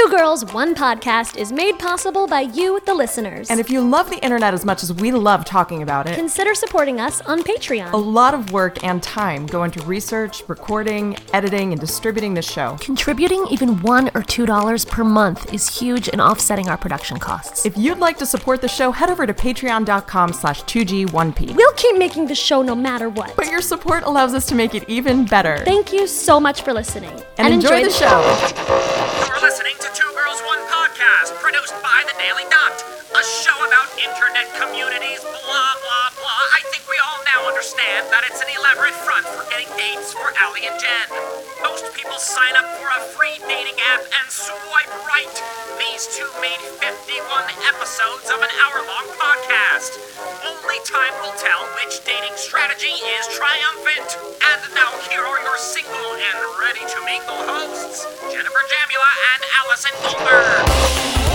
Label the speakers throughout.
Speaker 1: Two Girls, One Podcast is made possible by you, the listeners.
Speaker 2: And if you love the internet as much as we love talking about it,
Speaker 1: consider supporting us on Patreon.
Speaker 2: a lot of work and time go into research, recording, editing, and distributing the show.
Speaker 3: Contributing even one or two dollars per month is huge in offsetting our production costs.
Speaker 2: If you'd like to support the show, head over to patreon.com slash 2G1P.
Speaker 1: We'll keep making the show no matter what.
Speaker 2: But your support allows us to make it even better.
Speaker 1: Thank you so much for listening.
Speaker 2: and, enjoy, the, show.
Speaker 4: You're listening to Two Girls One Podcast, produced by The Daily Dot, a show about internet communities, understand that it's an elaborate front for getting dates for Allie and Jen. Most people sign up for a free dating app and swipe right. These two made 51 episodes of an hour long podcast. Only time will tell which dating strategy is triumphant. And now, here are your single and ready to mingle hosts Jennifer Jamula and Allison Goldberg.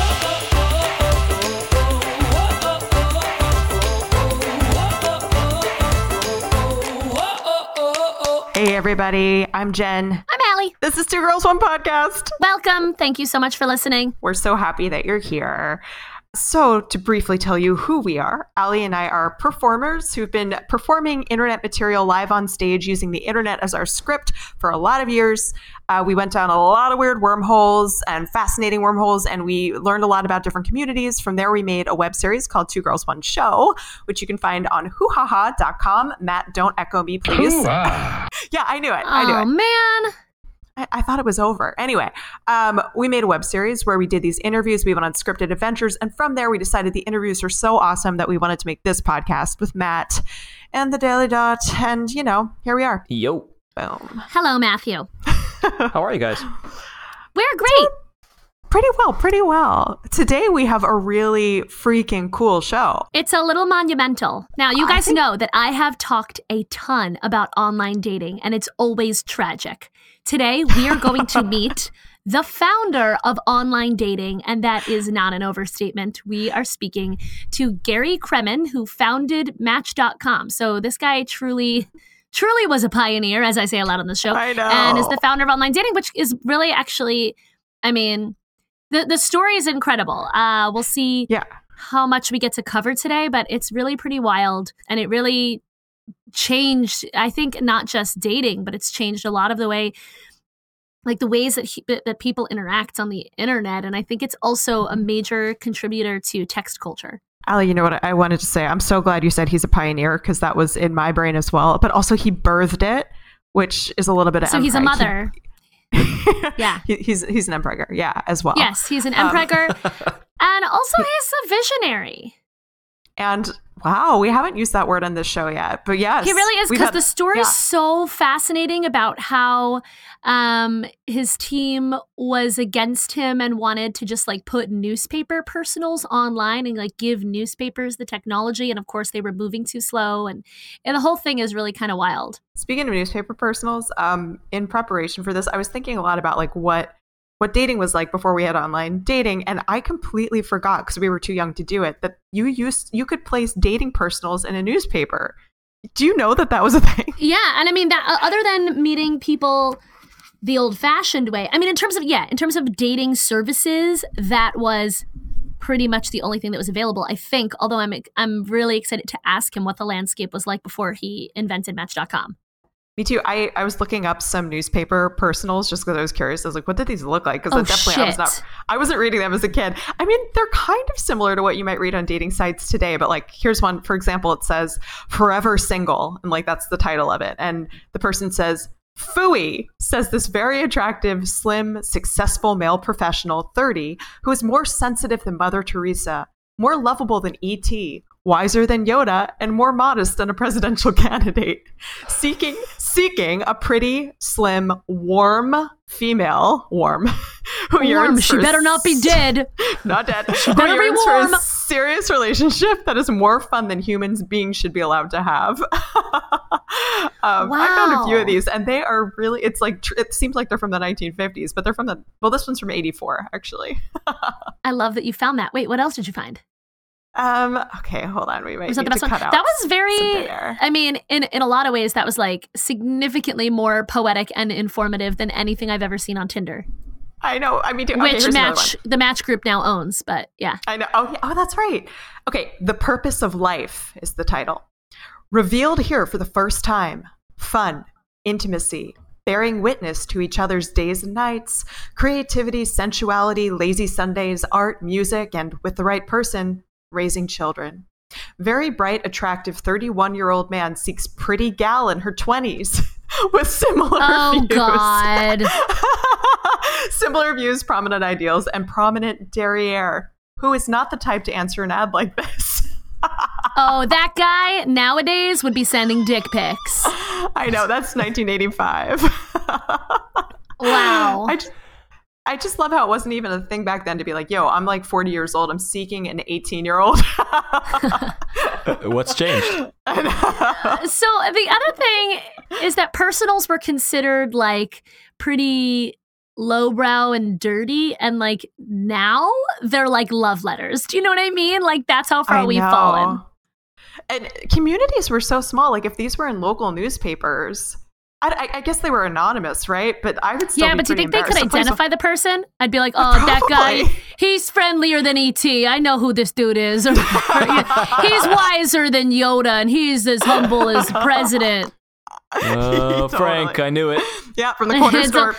Speaker 2: Hey, everybody. I'm Jen.
Speaker 1: I'm Allie.
Speaker 2: This is Two Girls, One Podcast.
Speaker 1: Welcome. Thank you so much for listening.
Speaker 2: We're so happy that you're here. So, to briefly tell you who we are, Allie and I are performers who've been performing internet material live on stage using the internet as our script for a lot of years. Uh, we went down a lot of weird wormholes and fascinating wormholes, and we learned a lot about different communities. From there, we made a web series called Two Girls, One Show, which you can find on hoohaha.com. Matt, don't echo me, please. yeah, I knew it. I knew
Speaker 1: Oh,
Speaker 2: it.
Speaker 1: man.
Speaker 2: I, I thought it was over. Anyway, um, we made a web series where we did these interviews. We went on scripted adventures. And from there, we decided the interviews were so awesome that we wanted to make this podcast with Matt and the Daily Dot. And, you know, here we are.
Speaker 5: Yo,
Speaker 2: Boom.
Speaker 1: Hello, Matthew.
Speaker 5: how are you guys?
Speaker 1: We're great.
Speaker 2: Pretty well, pretty well. Today, we have a really freaking cool show.
Speaker 1: It's a little monumental. Now, you guys
Speaker 2: think-
Speaker 1: know that I have talked a ton about online dating, and it's always tragic. Today, we are going to meet the founder of online dating, and that is not an overstatement. We are speaking to Gary Kremen, who founded Match.com. So, this guy truly. Truly was a pioneer, as I say a lot on the show,
Speaker 2: I know.
Speaker 1: and is the founder of online dating, which is really actually, I mean, the the story is incredible. Uh, we'll see
Speaker 2: Yeah.
Speaker 1: how much we get to cover today, but it's really pretty wild. And it really changed, I think, not just dating, but it's changed a lot of the way, like the ways that, he, that people interact on the internet. And I think it's also a major contributor to text culture.
Speaker 2: Allie, you know what I wanted to say? I'm so glad you said he's a pioneer because that was in my brain as well. But also, he birthed it, which is a little bit of
Speaker 1: So he's a mother.
Speaker 2: He-
Speaker 1: Yeah.
Speaker 2: he- he's he's an emperor, yeah, as well.
Speaker 1: Yes, he's an
Speaker 2: Um,
Speaker 1: emperor. and also, he's a visionary.
Speaker 2: And wow, we haven't used that word on this show yet, but yes,
Speaker 1: He really is because the story
Speaker 2: yeah.
Speaker 1: is so fascinating about how um, his team was against him and wanted to just like put newspaper personals online and like give newspapers the technology, and of course they were moving too slow, and and the whole thing is really kind of wild.
Speaker 2: Speaking of newspaper personals, um, in preparation for this, I was thinking a lot about like what what dating was like before we had online dating, and I completely forgot because we were too young to do it that you used you could place dating personals in a newspaper. Do you know that that was a thing?
Speaker 1: Yeah, and I mean that uh, other than meeting people the old-fashioned way. I mean in terms of yeah, in terms of dating services, that was pretty much the only thing that was available, I think, although I'm I'm really excited to ask him what the landscape was like before he invented match.com.
Speaker 2: Me too. I, I was looking up some newspaper personals just because I was curious. I was like, what did these look like? Because
Speaker 1: Oh,
Speaker 2: definitely I was not I wasn't reading them as a kid. I mean, they're kind of similar to what you might read on dating sites today, but like here's one, for example, it says forever single, and like that's the title of it. And the person says, Fooey says this very attractive, slim, successful male professional, 30, who is more sensitive than Mother Teresa, more lovable than E.T., wiser than Yoda, and more modest than a presidential candidate. Seeking seeking a pretty, slim, warm female, warm, who
Speaker 1: Warm,
Speaker 2: yearns
Speaker 1: she better not be dead.
Speaker 2: not dead.
Speaker 1: She
Speaker 2: better
Speaker 1: be warm.
Speaker 2: Serious relationship that is more fun than humans beings should be allowed to have. um, I found a few of these, and they are really. It's like it seems like they're from the 1950s, but they're from the. Well, this one's from 84, actually.
Speaker 1: I love that you found that. Wait, what else did you find?
Speaker 2: Um. Okay, hold on. We might need to
Speaker 1: one?
Speaker 2: cut out.
Speaker 1: That was very.
Speaker 2: some dead air.
Speaker 1: I mean, in in a lot of ways, that was like significantly more poetic and informative than anything I've ever seen on Tinder.
Speaker 2: I know. I mean, okay,
Speaker 6: which match the match group now owns. But yeah,
Speaker 2: I know. Oh, yeah. oh, that's right. Okay, the purpose of life is the title. Revealed here for the first time: fun, intimacy, bearing witness to each other's days and nights, creativity, sensuality, lazy Sundays, art, music, and with the right person, raising children. Very bright, attractive 31 year old man seeks pretty gal in her 20s with similar
Speaker 6: oh
Speaker 2: views.
Speaker 6: god,
Speaker 2: Similar views, prominent ideals, and prominent derriere, who is not the type to answer an ad like this.
Speaker 6: oh that guy nowadays would be sending dick pics.
Speaker 2: I know, that's 1985.
Speaker 6: Wow.
Speaker 2: I just, I just love how it wasn't even a thing back then to be like, yo, I'm like 40 years old. I'm seeking an 18 year old.
Speaker 5: What's changed?
Speaker 6: So uh, the other thing is that personals were considered like pretty lowbrow and dirty, and like now they're like love letters. Do you know what I mean? Like that's how far we've fallen.
Speaker 2: And communities were so small. Like if these were in local newspapers, I, I- I guess they were anonymous, right? But I would still
Speaker 6: Yeah,
Speaker 2: be
Speaker 6: but do you think they could
Speaker 2: embarrassed. Someplace-
Speaker 6: identify the person? I'd be like, oh, that guy, he's friendlier than ET. I know who this dude is. Or, or, he's wiser than Yoda, and he's as humble as the president.
Speaker 5: Oh,
Speaker 2: Totally.
Speaker 5: Frank, I knew it.
Speaker 2: Yeah, from the corner store.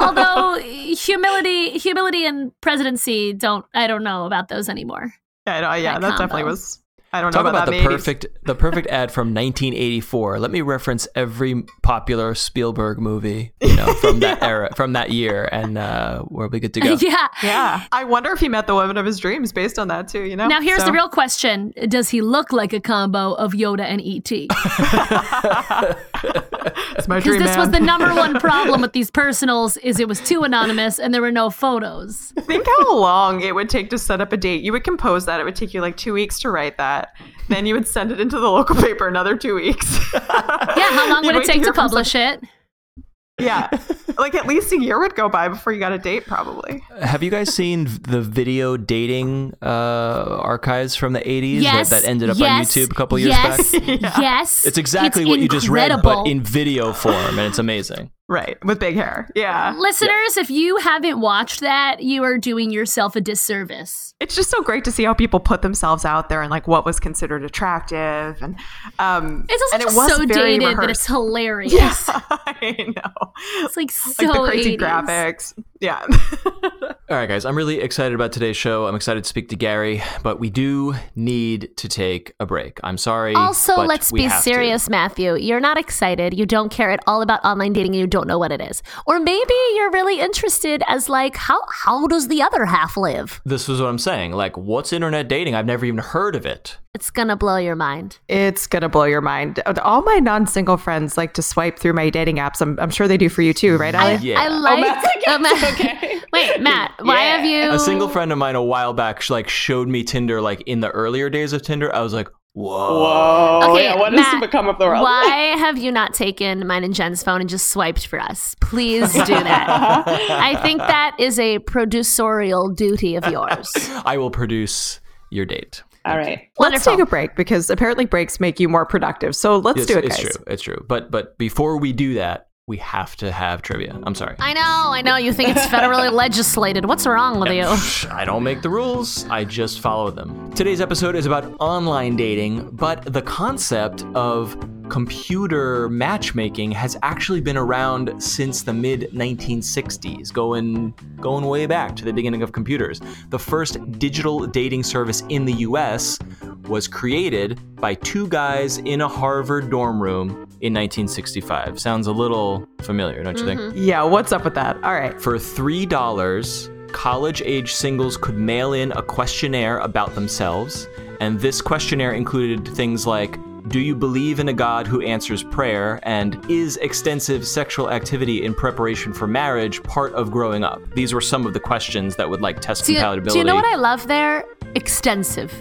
Speaker 6: although humility, humility, and presidency don't. I don't know about those anymore.
Speaker 2: yeah, I know, yeah,
Speaker 6: that
Speaker 2: that definitely was. I don't
Speaker 5: Talk
Speaker 2: know
Speaker 5: about
Speaker 2: about,
Speaker 5: the
Speaker 2: that in 80s.
Speaker 5: perfect the perfect ad from 1984. Let me reference every popular Spielberg movie, you know, from that era, from that year, and uh, we'll be good to go.
Speaker 6: yeah.
Speaker 2: Yeah, I wonder if he met the woman of his dreams based on that too. You know.
Speaker 6: Now here's
Speaker 2: So-
Speaker 6: the real question: Does he look like a combo of Yoda and ET?
Speaker 2: It's my
Speaker 6: Because
Speaker 2: dream
Speaker 6: this was the number one problem with these personals: is it was too anonymous and there were no photos.
Speaker 2: Think how long it would take to set up a date. You would compose that. It would take you like two weeks to write that. Then you would send it into the local paper another two weeks.
Speaker 6: Yeah, how long
Speaker 2: You'd
Speaker 6: it
Speaker 2: wait to
Speaker 6: take to
Speaker 2: from
Speaker 6: publish it?
Speaker 2: Yeah. Like at least a year would go by before you got a date, probably.
Speaker 5: Have you guys seen the video dating uh, archives from the 80s
Speaker 6: Yes,
Speaker 5: that, that ended up
Speaker 6: yes,
Speaker 5: on YouTube a couple years
Speaker 6: yes,
Speaker 5: back?
Speaker 6: Yes,
Speaker 5: It's exactly
Speaker 6: It's
Speaker 5: what you just read, but in video form, and it's amazing.
Speaker 2: Right. With big hair. Yeah.
Speaker 6: Listeners, if you haven't watched that, you are doing yourself a disservice.
Speaker 2: It's just so great to see how people put themselves out there and like what was considered attractive and um
Speaker 6: It's also
Speaker 2: and it was
Speaker 6: so dated that it's hilarious.
Speaker 2: Yeah, I know.
Speaker 6: It's like so
Speaker 2: like the crazy
Speaker 6: 80s.
Speaker 2: graphics. Yeah.
Speaker 5: All right, guys, I'm really excited about today's show. I'm excited to speak to Gary, but we do need to take a break. I'm sorry.
Speaker 1: Also,
Speaker 5: but
Speaker 1: let's
Speaker 5: we
Speaker 1: be
Speaker 5: have to.
Speaker 1: serious, Matthew. You're not excited. You don't care at all about online dating and you don't know what it is. Or maybe you're really interested as like how how does the other half live?
Speaker 5: This is what I'm saying. Like, what's internet dating? I've never even heard of it.
Speaker 1: It's going to blow your mind.
Speaker 2: It's gonna blow your mind. All my non-single friends like to swipe through my dating apps. I'm, I'm sure they do for you too, right,
Speaker 1: I,
Speaker 2: Ellie?
Speaker 5: Yeah.
Speaker 1: I like
Speaker 2: Matt's
Speaker 1: uh, Matt- Wait, Matt, why have you
Speaker 5: A single friend of mine a while back sh- like showed me Tinder like in the earlier days of Tinder. I was like, whoa.
Speaker 2: Whoa.
Speaker 1: Okay,
Speaker 2: yeah, what
Speaker 1: Matt,
Speaker 2: has become of the world?
Speaker 1: Why have you not taken mine and Jen's phone and just swiped for us? Please do that. I think that is a producerial duty of yours.
Speaker 5: I will produce your date.
Speaker 7: All right.
Speaker 2: Let's take a break because apparently breaks make you more productive. So let's
Speaker 5: it's,
Speaker 2: do it,
Speaker 5: it's
Speaker 2: guys.
Speaker 5: true. It's true. But but before we do that, we have to have trivia. I'm sorry.
Speaker 1: I know, I know. You think it's federally legislated. What's wrong with you?
Speaker 5: I don't make the rules, I just follow them. Today's episode is about online dating, but the concept of computer matchmaking has actually been around since the mid 1960s, going going way back to the beginning of computers. The first digital dating service in the US was created by two guys in a Harvard dorm room in 1965. Sounds a little familiar, don't you think? Mm-hmm.
Speaker 2: Yeah, what's up with that? All right.
Speaker 5: For $3, college age singles could mail in a questionnaire about themselves, and this questionnaire included things like Do you believe in a God who answers prayer? and Is extensive sexual activity in preparation for marriage part of growing up? These were some of the questions that would like test
Speaker 1: Do you,
Speaker 5: compatibility.
Speaker 1: do you know what I love there? Extensive.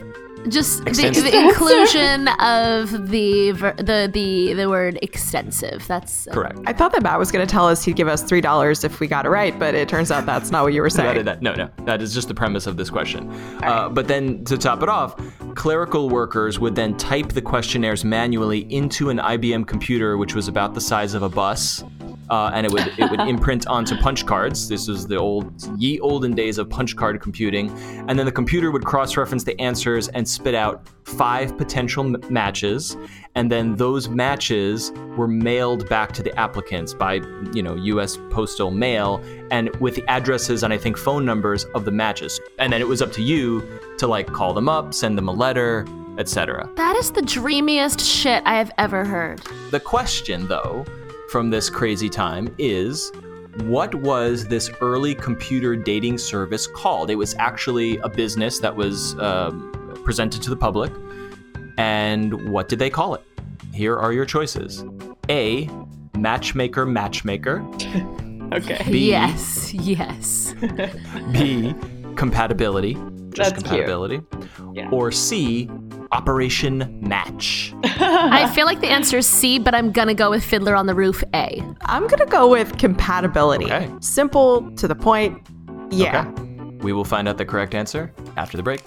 Speaker 1: Just the, the inclusion of the the the the word extensive. That's uh,
Speaker 5: Correct.
Speaker 2: I thought that Matt was going to tell us he'd give us three dollars if we got it right, but it turns out that's not what you were
Speaker 5: That-
Speaker 2: saying.
Speaker 5: that- no, no. That is just the premise of this question. Uh, but then to top it off, clerical workers would then type the questionnaires manually into an IBM computer, which was about the size of a bus. Uh, and it would it would imprint onto punch cards. This was the old ye olden days of punch card computing, and then the computer would cross-reference the answers and spit out five potential m- matches, and then those matches were mailed back to the applicants by you know U.S. postal mail, and with the addresses and I think phone numbers of the matches, and then it was up to you to like call them up, send them a letter, etc.
Speaker 1: That is the dreamiest shit I have ever heard.
Speaker 5: The question, though, from this crazy time is what was this early computer dating service called? It was actually a business that was um, presented to the public. And what did they call it? Here are your choices A. Matchmaker, matchmaker.
Speaker 2: Okay.
Speaker 5: B.
Speaker 1: Yes, yes.
Speaker 5: B. Compatibility. Just
Speaker 2: That's cute.
Speaker 5: compatibility.
Speaker 2: Yeah.
Speaker 5: Or C. Operation Match.
Speaker 1: I feel like the answer is C, but I'm gonna go with Fiddler on the Roof A.
Speaker 2: I'm gonna go with compatibility.
Speaker 5: Okay.
Speaker 2: Simple to the point. Yeah.
Speaker 5: Okay. We will find out the correct answer after the break.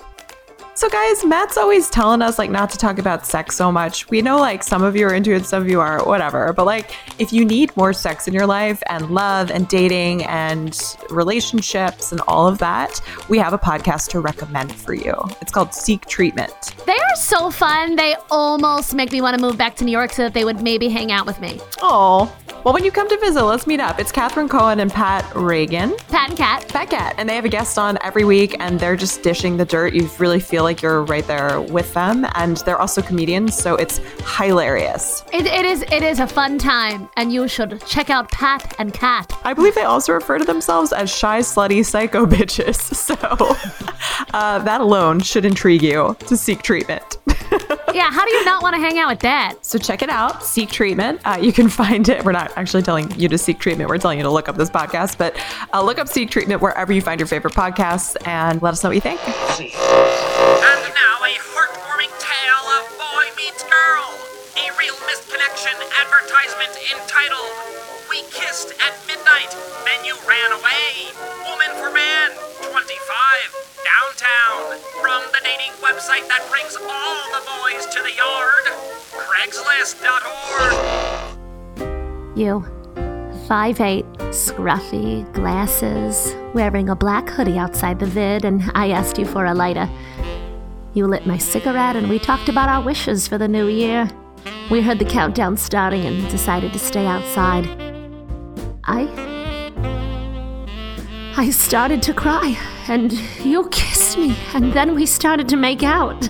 Speaker 2: So guys, Matt's always telling us like not to talk about sex so much. We know like some of you are into it, some of you are whatever. But like if you need more sex in your life and love and dating and relationships and all of that, we have a podcast to recommend for you. It's called Seek Treatment.
Speaker 1: They are so fun. They almost make me want to move back to New York so that they would maybe hang out with me.
Speaker 2: Oh. Well, when you come to visit, let's meet up. It's Catherine Cohen and Pat Reagan.
Speaker 1: Pat and Cat.
Speaker 2: Pat Cat, and they have a guest on every week, and they're just dishing the dirt. You really feel like you're right there with them, and they're also comedians, so it's hilarious.
Speaker 1: It, it is it is a fun time, and you should check out Pat and Cat.
Speaker 2: I believe they also refer to themselves as shy, slutty, psycho bitches. So uh, that alone should intrigue you to seek treatment.
Speaker 1: Yeah, how do you not want to hang out with that?
Speaker 2: So check it out, Seek Treatment. Uh, you can find it. We're not actually telling you to seek treatment. We're telling you to look up this podcast, but uh, look up Seek Treatment wherever you find your favorite podcasts and let us know what you think.
Speaker 4: And now a heartwarming tale of boy meets girl. A real missed connection advertisement entitled We Kissed at Midnight, Then You Ran Away. Woman for Man, 25, downtown. From the dating website that brings all the boys to the yard, Craigslist.org.
Speaker 1: You. Five eight, scruffy, glasses, wearing a black hoodie outside the vid, and I asked you for a lighter. You lit my cigarette, and we talked about our wishes for the new year. We heard the countdown starting and decided to stay outside. I. I started to cry, and you kissed me, and then we started to make out.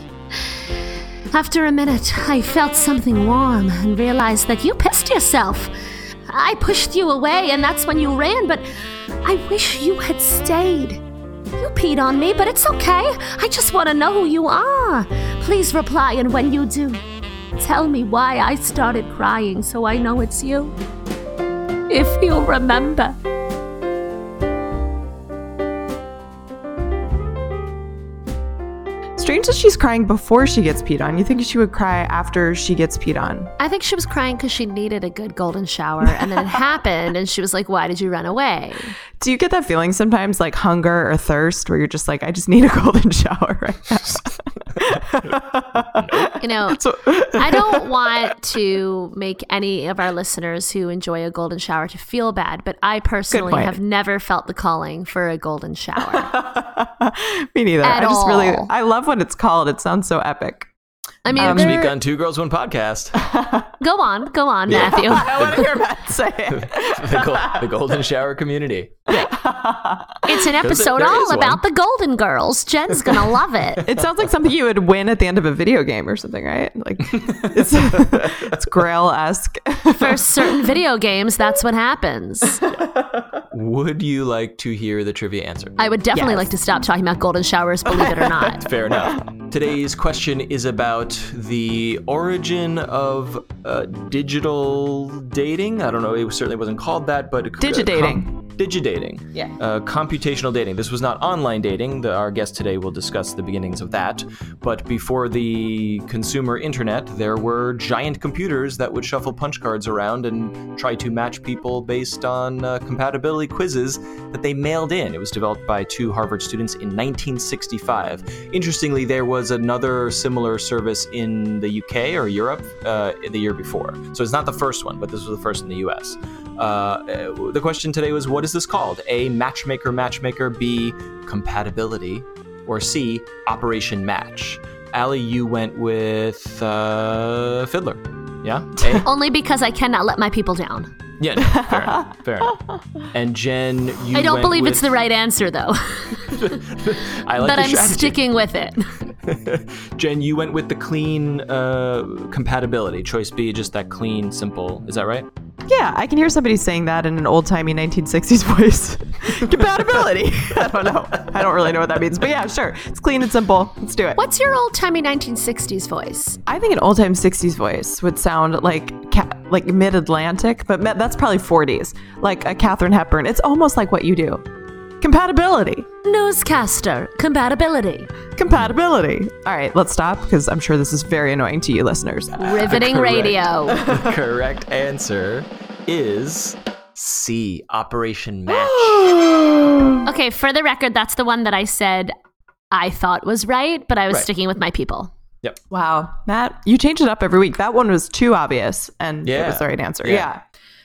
Speaker 1: After a minute, I felt something warm and realized that you pissed yourself. I pushed you away, and that's when you ran, but I wish you had stayed. You peed on me, but it's okay. I just want to know who you are. Please reply, and when you do, tell me why I started crying so I know it's you. If you remember.
Speaker 2: Strange that she's crying before she gets peed on. You think she would cry after she gets peed on?
Speaker 1: I think she was crying because she needed a good golden shower, and then it happened, and she was like, Why did you run away?
Speaker 2: Do you get that feeling sometimes, like hunger or thirst, where you're just like, I just need a golden shower right now?
Speaker 1: You know, I don't want to make any of our listeners who enjoy a golden shower to feel bad, but I personally have never felt the calling for a golden shower.
Speaker 2: Me neither.
Speaker 1: At
Speaker 2: I just really I love what it's called. It sounds so epic.
Speaker 1: I mean,
Speaker 5: Next
Speaker 1: there-
Speaker 5: week on Two Girls One Podcast,
Speaker 1: go on, go on, Matthew.
Speaker 2: I want to hear Matt say it.
Speaker 5: the, gol- the Golden Shower community.
Speaker 1: It's an
Speaker 5: there
Speaker 1: episode
Speaker 5: is
Speaker 1: all
Speaker 5: one.
Speaker 1: about the Golden Girls. Jen's gonna love it.
Speaker 2: It sounds like something you would win at the end of a video game or something, right? Like it's, it's Grail esque.
Speaker 1: For certain video games, that's what happens.
Speaker 5: Would you like to hear the trivia answer?
Speaker 1: I would definitely
Speaker 2: Yes.
Speaker 1: like to stop talking about golden showers, believe it or not.
Speaker 5: Fair enough. Today's question is about the origin of uh, digital dating. I don't know, it certainly wasn't called that, but
Speaker 2: Digidating.
Speaker 5: digidating.
Speaker 2: Yeah.
Speaker 5: Uh, computational dating. This was not online dating. The, our guest today will discuss the beginnings of that. But before the consumer internet, there were giant computers that would shuffle punch cards around and try to match people based on uh, compatibility quizzes that they mailed in. It was developed by two Harvard students in 1965. Interestingly, there was another similar service in the UK or Europe uh, the year before. So it's not the first one, but this was the first in the US. Uh, the question today was what is this called? A. Matchmaker, matchmaker. B. Compatibility. Or C. Operation Match. Allie, you went with uh, Fiddler. Yeah?
Speaker 1: Only because I cannot let my people down.
Speaker 5: Yeah, no, fair enough. Fair enough. And Jen, you
Speaker 1: I don't believe
Speaker 5: with,
Speaker 1: it's the right answer, though.
Speaker 5: I like
Speaker 1: but I'm sticking with it.
Speaker 5: Jen, you went with the clean uh, compatibility. Choice B, just that clean, simple. Is that right?
Speaker 2: Yeah, I can hear somebody saying that in an old timey 1960s voice. Compatibility. I don't know. I don't really know what that means. But yeah, sure. It's clean and simple. Let's do it.
Speaker 8: What's your old timey 1960s voice?
Speaker 2: I think an old time 60s voice would sound like ca- like mid Atlantic, but me- that's probably 40s. Like a Katharine Hepburn. It's almost like what you do. Compatibility.
Speaker 8: Newscaster. Compatibility.
Speaker 2: Compatibility. All right, let's stop because I'm sure this is very annoying to you listeners.
Speaker 8: Riveting
Speaker 5: correct.
Speaker 8: radio.
Speaker 5: The correct answer is C, Operation Match.
Speaker 1: Okay, for the record, that's the one that I said I thought was right, but I was
Speaker 5: Right.
Speaker 1: sticking with my people. Yep.
Speaker 2: Wow, Matt, you change it up every week. That one was too obvious, and it was the right answer.
Speaker 5: Yeah.
Speaker 2: Yeah.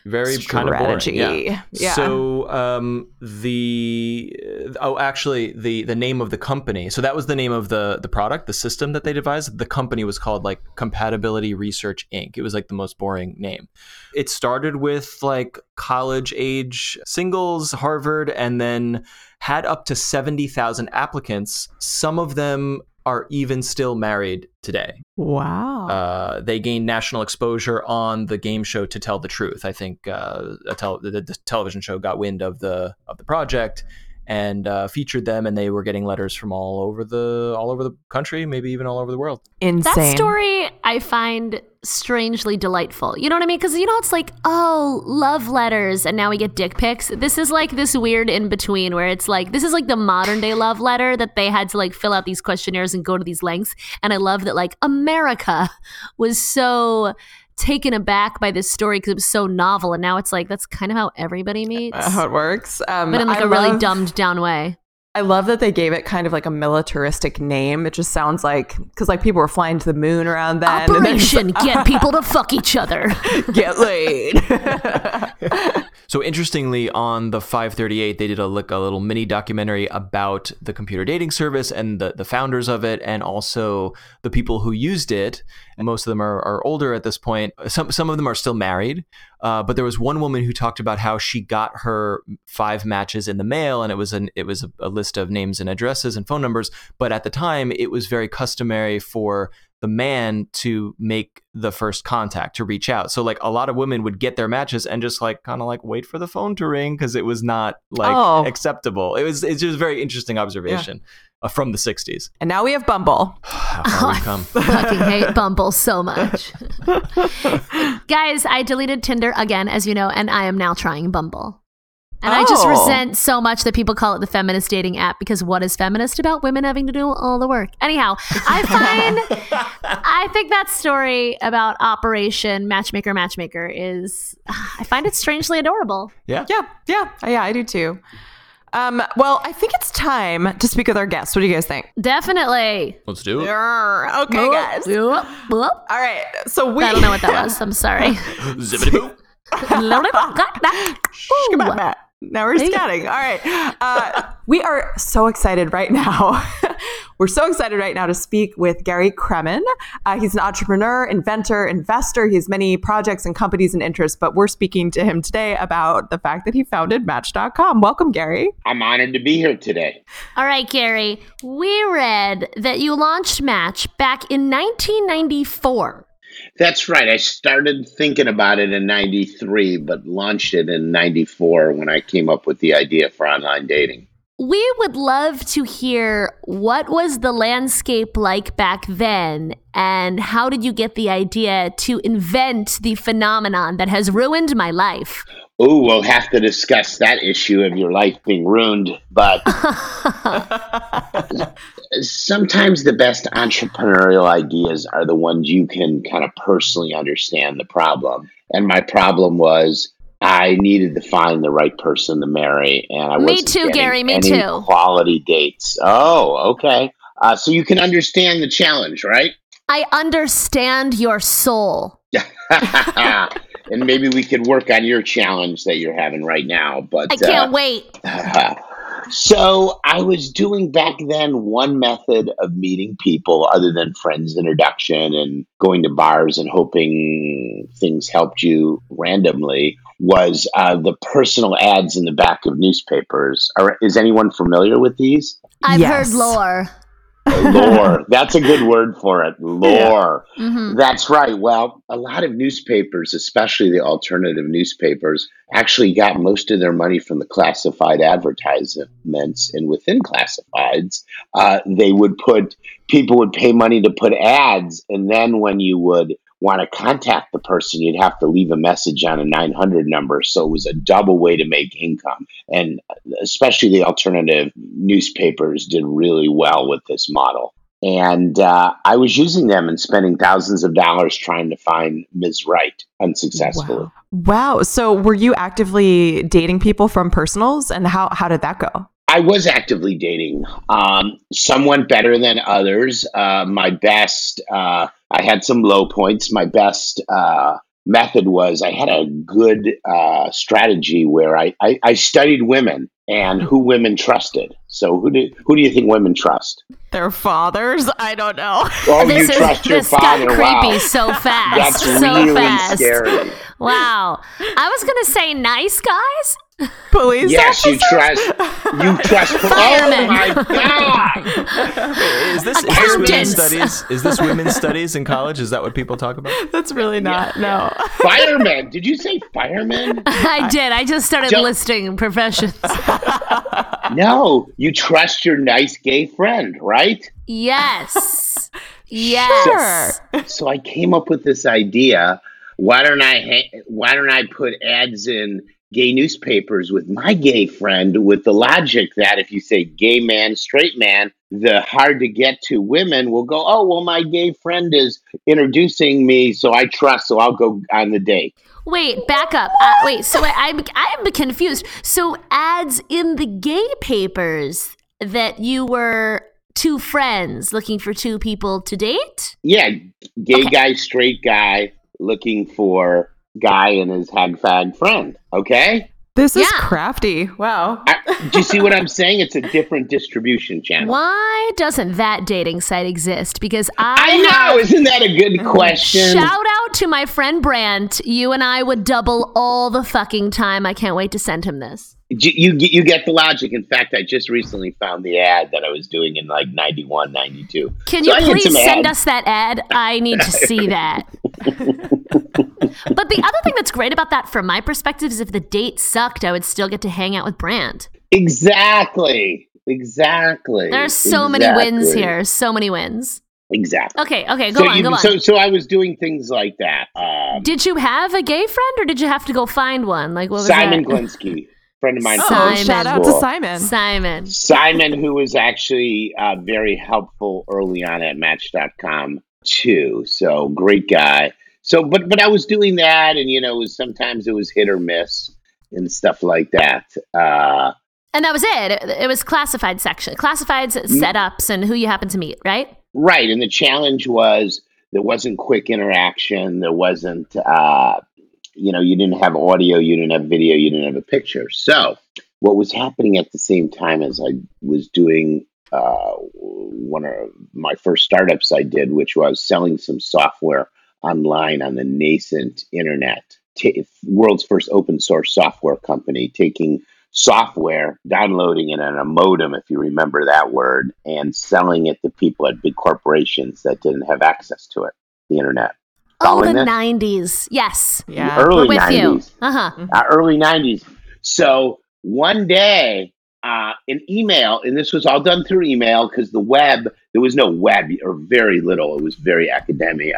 Speaker 5: Very kind of boring. Yeah.
Speaker 2: Yeah.
Speaker 5: So um, the oh, actually, the the name of the company. So that was the name of the the product, the system that they devised. The company was called like Compatibility Research Inc. It was like the most boring name. It started with like college age singles, Harvard, and then had up to seventy thousand applicants. Some of them are even still married today.
Speaker 2: Wow.
Speaker 5: Uh, they gained national exposure on the game show To Tell the Truth. I think uh, a tel- the, the television show got wind of the of the project and uh, featured them, and they were getting letters from all over the all over the country, maybe even all over the world.
Speaker 2: Insane.
Speaker 1: That story I find strangely delightful. You know what I mean? Because you know it's like, oh, love letters, and now we get dick pics. This is like this weird in between where it's like this is like the modern day love letter that they had to like fill out these questionnaires and go to these lengths. And I love that like America was so taken aback by this story because it was so novel, and now it's like that's kind of how everybody meets,
Speaker 2: Uh, how it works. Um,
Speaker 1: but in like
Speaker 2: I
Speaker 1: a really dumbed down way.
Speaker 2: I love that they gave it kind of like a militaristic name. It just sounds like because like people were flying to the moon around then. and then it's
Speaker 1: Operation get people to fuck each other.
Speaker 2: get laid.
Speaker 5: So interestingly, on the 538, they did a like a little mini documentary about the computer dating service and the, the founders of it, and also the people who used it. And most of them are, are older at this point. Some some of them are still married. Uh, but there was one woman who talked about how she got her five matches in the mail, and it was an it was a, a list of names and addresses and phone numbers. But at the time, it was very customary for the man to make the first contact to reach out. So like a lot of women would get their matches and just like kind of like wait for the phone to ring because it was not like
Speaker 2: Oh.
Speaker 5: acceptable. It was it's just a very interesting observation uh, from the 60s.
Speaker 2: and now we have Bumble.
Speaker 5: How far we've come.
Speaker 1: fucking hate Bumble so much. Guys, I deleted Tinder again, as you know, and I am now trying Bumble. And I just
Speaker 2: Oh.
Speaker 1: resent so much that people call it the feminist dating app because what is feminist about women having to do all the work? Anyhow, I find I think that story about Operation Matchmaker Matchmaker is I find it strangely adorable.
Speaker 5: Yeah.
Speaker 2: Yeah, yeah, yeah. I do too. Um, well, I think it's time to speak with our guests. What do you guys think?
Speaker 1: Definitely.
Speaker 5: Let's do it.
Speaker 2: Okay, guys.
Speaker 1: Whoop, whoop.
Speaker 2: All right. So we.
Speaker 1: I don't know what that was. I'm sorry.
Speaker 5: Zippity boo.
Speaker 2: Come on, Matt. Now we're scatting. All right. Uh, we are so excited right now. we're so excited right now to speak with Gary Kremen. Uh, he's an entrepreneur, inventor, investor. He has many projects and companies and interests, but we're speaking to him today about the fact that he founded Match.com. Welcome, Gary.
Speaker 7: I'm honored to be here today.
Speaker 1: All right, Gary. We read that you launched Match back in 1994.
Speaker 7: That's right. I started thinking about it in 93, but launched it in 94 when I came up with the idea for online dating.
Speaker 1: We would love to hear what was the landscape like back then and how did you get the idea to invent the phenomenon that has ruined my life?
Speaker 7: Oh, we'll have to discuss that issue of your life being ruined, but sometimes the best entrepreneurial ideas are the ones you can kind of personally understand the problem. And my problem was I needed to find the right person to marry, and I
Speaker 1: Me too, Gary, me too.
Speaker 7: Quality dates. Oh, okay. Uh, so you can understand the challenge, right?
Speaker 1: I understand your soul.
Speaker 7: and maybe we could work on your challenge that you're having right now. But
Speaker 1: I can't
Speaker 7: uh,
Speaker 1: wait.
Speaker 7: so I was doing back then one method of meeting people other than friends introduction and going to bars and hoping things helped you randomly was uh, the personal ads in the back of newspapers. Are, is anyone familiar with these?
Speaker 1: I've
Speaker 2: Yes.
Speaker 1: heard lore.
Speaker 7: Lore. That's a good word for it. Lore.
Speaker 1: Mhm.
Speaker 7: That's right. Well, a lot of newspapers, especially the alternative newspapers, actually got most of their money from the classified advertisements. And within classifieds, uh, they would put, people would pay money to put ads. And then when you would want to contact the person, you'd have to leave a message on a 900 number. So it was a double way to make income. And especially the alternative newspapers did really well with this model. And uh, I was using them and spending thousands of dollars trying to find Ms. Wright unsuccessfully.
Speaker 2: Wow. So were you actively dating people from personals and how, how did that go?
Speaker 7: I was actively dating. Um, some went better than others. Uh, my best, uh, I had some low points. My best uh, method was I had a good uh, strategy where I, I, I studied women and who women trusted. So who do who do you think women trust?
Speaker 2: Their fathers? I don't know.
Speaker 7: Oh,
Speaker 1: this
Speaker 7: you
Speaker 1: is
Speaker 7: trust your
Speaker 1: this
Speaker 7: father?
Speaker 1: got creepy
Speaker 7: wow.
Speaker 1: so fast.
Speaker 7: That's
Speaker 1: so
Speaker 7: really
Speaker 1: fast.
Speaker 7: scary.
Speaker 1: Wow. I was gonna say nice guys.
Speaker 2: Police
Speaker 7: Yes, you trust. You trust. Oh
Speaker 1: Firemen.
Speaker 7: my god!
Speaker 5: Is this, is this women's studies? Is this women's studies in college? Is that what people talk about?
Speaker 2: That's really not. No.
Speaker 7: Firemen? Did you say firemen?
Speaker 1: I did. I just started
Speaker 7: Don't-
Speaker 1: listing professions.
Speaker 7: No, you trust your nice gay friend, right?
Speaker 1: yes. Yes.
Speaker 7: So I came up with this idea. Why don't I? Ha- why don't I put ads in gay newspapers with my gay friend with the logic that if you say gay man, straight man, the hard to get to women will go, oh, well, my gay friend is introducing me, so I trust, so I'll go on the date.
Speaker 1: Wait, back up. Uh, wait, so I, I'm I'm confused. So ads in the gay papers that you were two friends looking for two people to date?
Speaker 7: Yeah, gay
Speaker 1: Okay.
Speaker 7: guy, straight guy looking for guy and his hag fag friend. Okay?
Speaker 2: This is
Speaker 1: Yeah.
Speaker 2: crafty. Wow.
Speaker 7: I, do you see what I'm saying? It's a different distribution channel.
Speaker 1: Why doesn't that dating site exist? Because I,
Speaker 7: I know.
Speaker 1: have-
Speaker 7: Isn't that a good question?
Speaker 1: Shout out to my friend Brant. You and I would double all the fucking time. I can't wait to send him this.
Speaker 7: You, you get- you get the logic. In fact, I just recently found the ad that I was doing in like 91, 92.
Speaker 1: Can you please send
Speaker 7: ads.
Speaker 1: us that ad? I need to see that. but the other thing that's great about that, from my perspective, is if the date sucked, I would still get to hang out with Brant.
Speaker 7: Exactly. Exactly.
Speaker 1: There are so many wins here. So many wins.
Speaker 7: Exactly.
Speaker 1: Okay, okay, go
Speaker 7: so,
Speaker 1: on,
Speaker 7: you-
Speaker 1: go on.
Speaker 7: so so I was doing things like that. Um,
Speaker 1: Did you have a gay friend, or did you have to go find one? Like what was
Speaker 7: Simon
Speaker 1: that?
Speaker 7: Glinsky, friend of mine.
Speaker 2: Oh,
Speaker 1: Simon.
Speaker 2: shout out to. Simon.
Speaker 1: Simon.
Speaker 7: Simon, who was actually uh, very helpful early on at Match.com too. So great guy. So, but but I was doing that, and you know, it was sometimes it was hit or miss and stuff like that. Uh,
Speaker 1: And that was it. It, it was classified section, classifieds,
Speaker 7: Mm.
Speaker 1: setups, and who you happen to meet, right?
Speaker 7: right, and the challenge was there wasn't quick interaction. There wasn't, uh, you know, you didn't have audio, you didn't have video, you didn't have a picture. So, what was happening at the same time as I was doing uh, one of my first startups I did, which was selling some software online on the nascent internet. Ta world's first open source software company, taking software, downloading it on a modem, if you remember that word, and selling it to people at big corporations that didn't have access to it, the internet.
Speaker 1: Oh, the
Speaker 7: this?
Speaker 1: 90s. Yes.
Speaker 2: Yeah.
Speaker 7: Early
Speaker 1: We're with you.
Speaker 7: 90s.
Speaker 1: Uh huh.
Speaker 7: uh, early 90s. So one day, uh, an email, and this was all done through email because the web, there was no web or very little. It was very academic.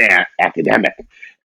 Speaker 7: a- academic.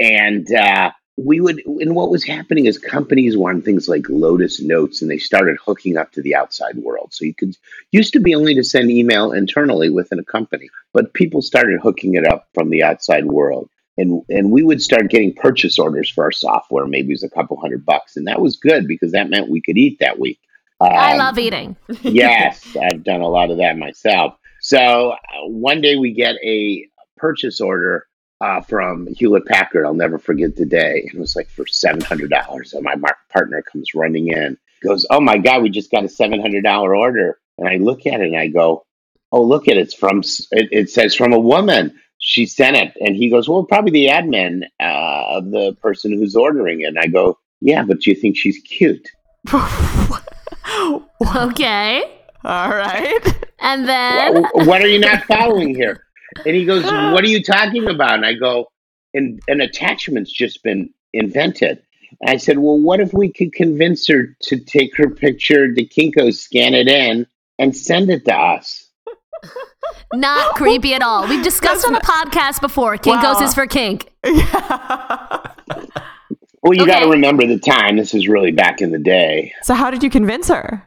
Speaker 7: And uh, we would, and what was happening is companies wanted things like Lotus Notes and they started hooking up to the outside world. So you could, used to be only to send email internally within a company, but people started hooking it up from the outside world and and we would start getting purchase orders for our software. Maybe it was a couple hundred bucks, and that was good because that meant we could eat that week.
Speaker 1: I
Speaker 7: Um,
Speaker 1: love eating.
Speaker 7: yes, I've done a lot of that myself. So uh, one day we get a purchase order uh, from Hewlett Packard. I'll never forget the day. It was like for seven hundred dollars, and my partner comes running in, goes, "Oh my god, we just got a seven hundred dollar order!" And I look at it and I go, "Oh, look at it! It's from it, it says from a woman." She sent it, and he goes, "Well, probably the admin uh, of the person who's ordering it." And I go, "Yeah, but do you think she's cute?"
Speaker 1: Okay.
Speaker 2: All right.
Speaker 1: And then
Speaker 7: Wha- what are you not following here? And he goes, What are you talking about? And I go, and an attachment's just been invented. And I said, Well, what if we could convince her to take her picture to Kinko, scan it in, and send it to us?
Speaker 1: not creepy at all. We've discussed on the podcast before. Kinko's
Speaker 2: Wow.
Speaker 1: is for kink.
Speaker 7: Well, you got to remember the time. This is really back in the day.
Speaker 2: so how did you convince her?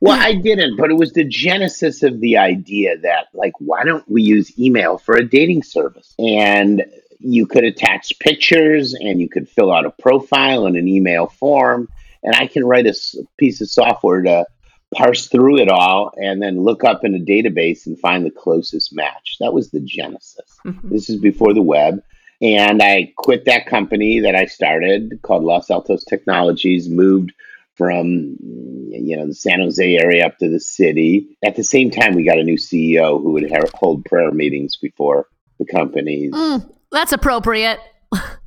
Speaker 7: Well, I didn't, but it was the genesis of the idea that, like, why don't we use email for a dating service? And you could attach pictures and you could fill out a profile in an email form. And I can write a piece of software to parse through it all and then look up in a database and find the closest match. That was the genesis. This is before the web. And I quit that company that I started called Los Altos Technologies, moved from you know the San Jose area up to the city. At the same time, we got a new CEO who would hold prayer meetings before the companies.
Speaker 1: Mm, that's appropriate.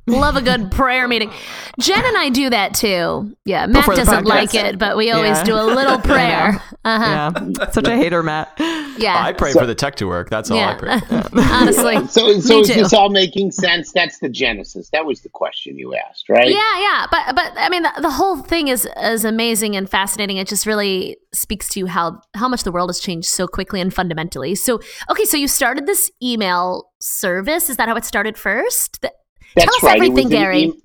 Speaker 1: Love a good prayer meeting. Jen and I do that too. Yeah, Matt
Speaker 2: Before
Speaker 1: doesn't like it, but we always
Speaker 2: Yeah.
Speaker 1: do a little prayer. Uh-huh.
Speaker 2: Yeah. Such a hater, Matt.
Speaker 1: Yeah.
Speaker 5: I pray for the tech to work. That's all I pray.
Speaker 1: yeah. Honestly.
Speaker 7: So, so
Speaker 1: Me
Speaker 7: is
Speaker 1: too.
Speaker 7: this all making sense? That's the genesis. That was the question you asked, right?
Speaker 1: Yeah, yeah, but but I mean the, the whole thing is is amazing and fascinating. It just really speaks to how how much the world has changed so quickly and fundamentally. So okay, so you started this email service. Is that how it started first? Th-
Speaker 7: That's
Speaker 1: Tell us
Speaker 7: right.
Speaker 1: everything,
Speaker 7: it was an
Speaker 1: Gary.
Speaker 7: e-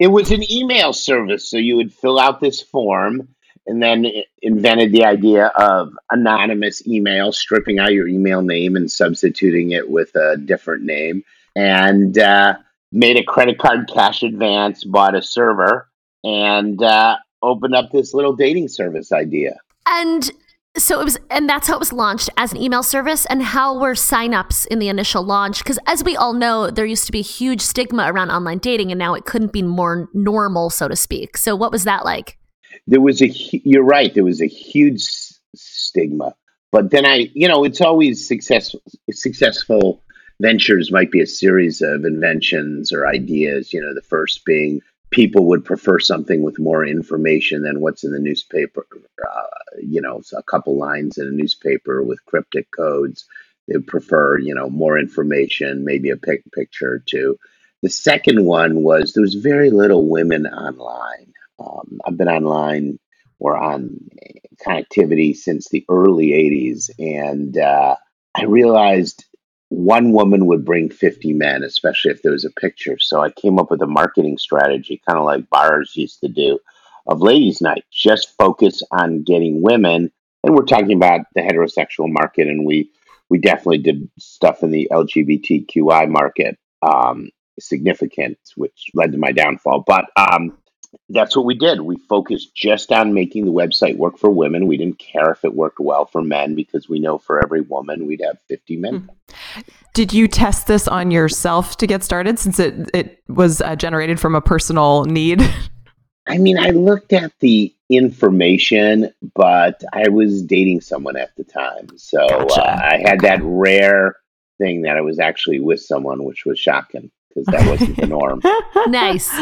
Speaker 7: it was an email service, so you would fill out this form, and then invented the idea of anonymous email, stripping out your email name and substituting it with a different name, and uh, made a credit card cash advance, bought a server, and uh, opened up this little dating service idea.
Speaker 1: And so it was, and that's how it was launched as an email service. And how were signups in the initial launch? Because as we all know, there used to be huge stigma around online dating, and now it couldn't be more normal, so to speak. So what was that like?
Speaker 7: there was a you're right there was a huge stigma but then i you know it's always successful successful ventures might be a series of inventions or ideas you know the first being people would prefer something with more information than what's in the newspaper uh, you know a couple lines in a newspaper with cryptic codes they prefer you know more information maybe a pic- picture or two the second one was there was very little women online um, I've been online or on connectivity since the early 80s. And uh, I realized one woman would bring 50 men, especially if there was a picture. So I came up with a marketing strategy, kind of like bars used to do, of ladies' night. Just focus on getting women. And we're talking about the heterosexual market, and we, we definitely did stuff in the LGBTQI market, um, significant, which led to my downfall. But um, that's what we did. We focused just on making the website work for women. We didn't care if it worked well for men because we know for every woman we'd have 50 men.
Speaker 2: Did you test this on yourself to get started since it, it was uh, generated from a personal need?
Speaker 7: I mean, I looked at the information, but I was dating someone at the time. So
Speaker 2: Gotcha.
Speaker 7: uh, I had that rare thing that I was actually with someone, which was shocking because that wasn't the norm.
Speaker 1: Nice.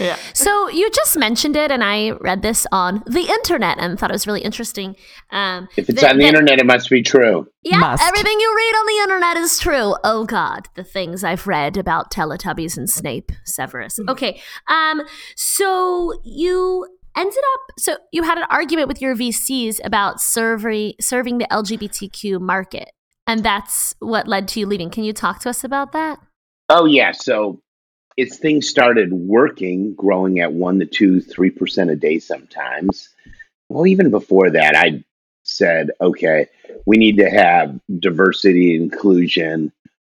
Speaker 2: yeah.
Speaker 1: So you just mentioned it, and I read this on the internet and thought it was really interesting. Um,
Speaker 7: If it's
Speaker 1: that-
Speaker 7: on the
Speaker 1: that-
Speaker 7: internet, it must be true.
Speaker 1: yeah,
Speaker 2: Must.
Speaker 1: everything you read on the internet is true. Oh God, the things I've read about Teletubbies and Snape Severus. Okay, um, so you ended up. So you had an argument with your VCs about serving serving the LGBTQ market, and that's what led to you leaving. Can you talk to us about that?
Speaker 7: Oh yeah, so it's things started working, growing at one to two, three percent a day sometimes. Well, even before that, I said, okay, we need to have diversity, inclusion,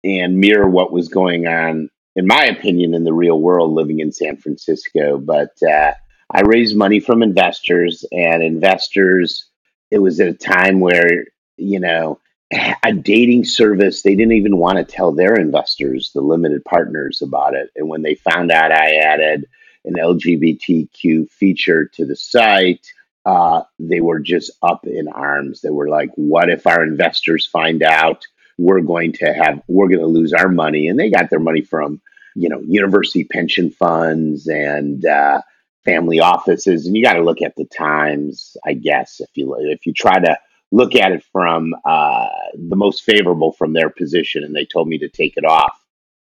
Speaker 7: and mirror what was going on, in my opinion, in the real world, living in San Francisco. But uh, I raised money from investors, and investors. It was at a time where you know a dating service. They didn't even want to tell their investors, the limited partners, about it. And when they found out I added an LGBTQ feature to the site, uh, they were just up in arms. They were like, "What if our investors find out? We're going to have, we're going to lose our money." And they got their money from, you know, university pension funds and uh, family offices. And you got to look at the times, I guess, if you if you try to look at it from uh, the most favorable from their position. And they told me to take it off.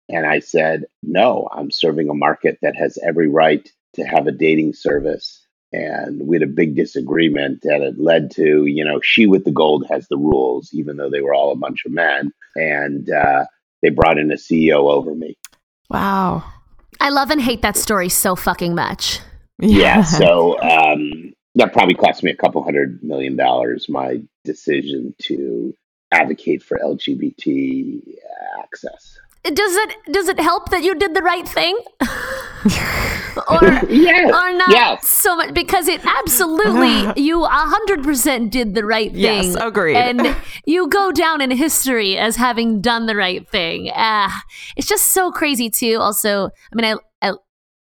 Speaker 7: And I said, no, I'm serving a market that has every right to have a dating service. And we had a big disagreement that it led to, you know, she with the gold has the rules, even though they were all a bunch of men. And uh, they brought in a CEO over me.
Speaker 2: Wow.
Speaker 1: I love and hate that story so fucking much.
Speaker 7: Yeah. so um, that probably cost me a couple hundred million dollars. My decision to advocate for LGBT access.
Speaker 1: Does it does it help that you did the right thing? or
Speaker 7: Yeah.
Speaker 1: or not
Speaker 7: Yes.
Speaker 1: so much because it absolutely you a hundred percent did the right thing.
Speaker 2: Yes, agreed.
Speaker 1: And you go down in history as having done the right thing. Ah, it's just so crazy too. Also, I mean, I, I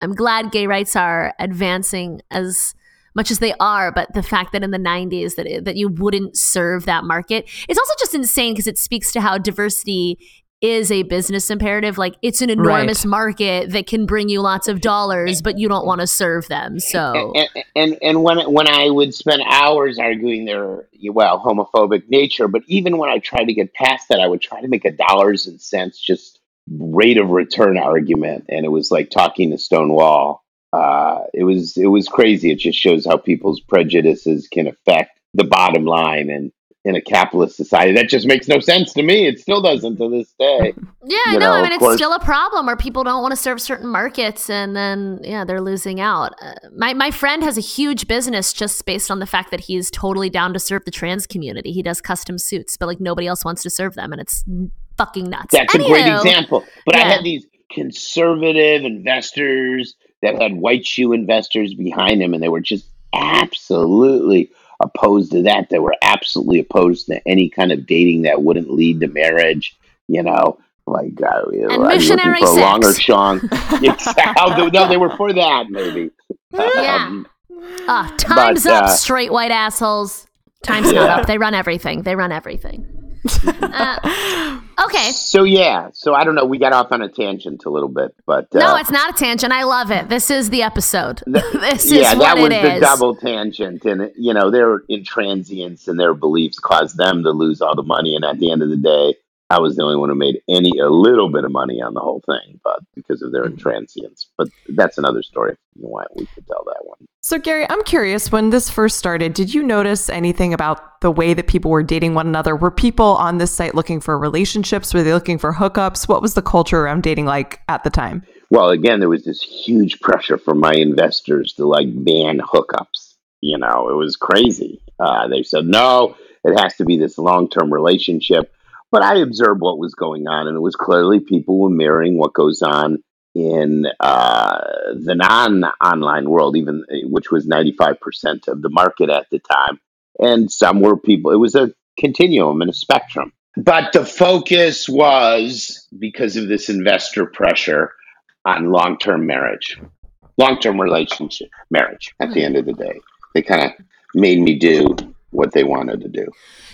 Speaker 1: I'm glad gay rights are advancing as much as they are, but the fact that in the 90s that it, that you wouldn't serve that market, it's also just insane because it speaks to how diversity is a business imperative. Like it's an enormous
Speaker 2: Right.
Speaker 1: market that can bring you lots of dollars, but you don't want to serve them. So
Speaker 7: and, and and when when I would spend hours arguing their well homophobic nature, but even when I tried to get past that, I would try to make a dollars and cents just rate of return argument, and it was like talking to stone wall. Uh, it was it was crazy. It just shows how people's prejudices can affect the bottom line, and in a capitalist society, that just makes no sense to me. It still doesn't to this day.
Speaker 1: Yeah, I
Speaker 7: you
Speaker 1: know.
Speaker 7: know,
Speaker 1: I mean, it's
Speaker 7: course-
Speaker 1: still a problem where people don't want to serve certain markets, and then yeah, they're losing out. Uh, my my friend has a huge business just based on the fact that he's totally down to serve the trans community. He does custom suits, but like nobody else wants to serve them, and it's fucking nuts.
Speaker 7: That's a great example. But I
Speaker 1: Yeah.
Speaker 7: had these conservative investors that had white shoe investors behind them, and they were just absolutely opposed to that. They were absolutely opposed to any kind of dating that wouldn't lead to marriage. You know, like uh,
Speaker 1: And
Speaker 7: are you looking for a longer
Speaker 1: sex.
Speaker 7: Sean? Exactly. no, they were for that maybe.
Speaker 1: Yeah.
Speaker 7: Um,
Speaker 1: Ah, time's
Speaker 7: But,
Speaker 1: up,
Speaker 7: uh,
Speaker 1: straight white assholes. Time's not up. They run everything. They run everything. Uh, okay.
Speaker 7: so yeah, so I don't know. We got off on a tangent a little bit, but uh,
Speaker 1: No, it's not a tangent. I love it. This is the episode. this is
Speaker 7: yeah,
Speaker 1: what
Speaker 7: that was the
Speaker 1: is.
Speaker 7: double tangent, and you know their intransience and their beliefs caused them to lose all the money. And at the end of the day, I was the only one who made any a little bit of money on the whole thing, but because of their
Speaker 1: Mm-hmm.
Speaker 7: intransience. But that's another story. You know, why we could tell that one.
Speaker 2: So, Gary, I'm curious when this first started, did you notice anything about the way that people were dating one another? Were people on this site looking for relationships? Were they looking for hookups? What was the culture around dating like at the time?
Speaker 7: Well, again, there was this huge pressure from my investors to like ban hookups. You know, it was crazy. Uh, they said no, it has to be this long term relationship. But I observed what was going on, and it was clearly people were mirroring what goes on in uh, the non-online world, even which was ninety-five percent of the market at the time. And some were people. It was a continuum and a spectrum. But the focus was because of this investor pressure on long-term marriage, long-term relationship, marriage. At the end of the day, they kind of made me do what they wanted to do.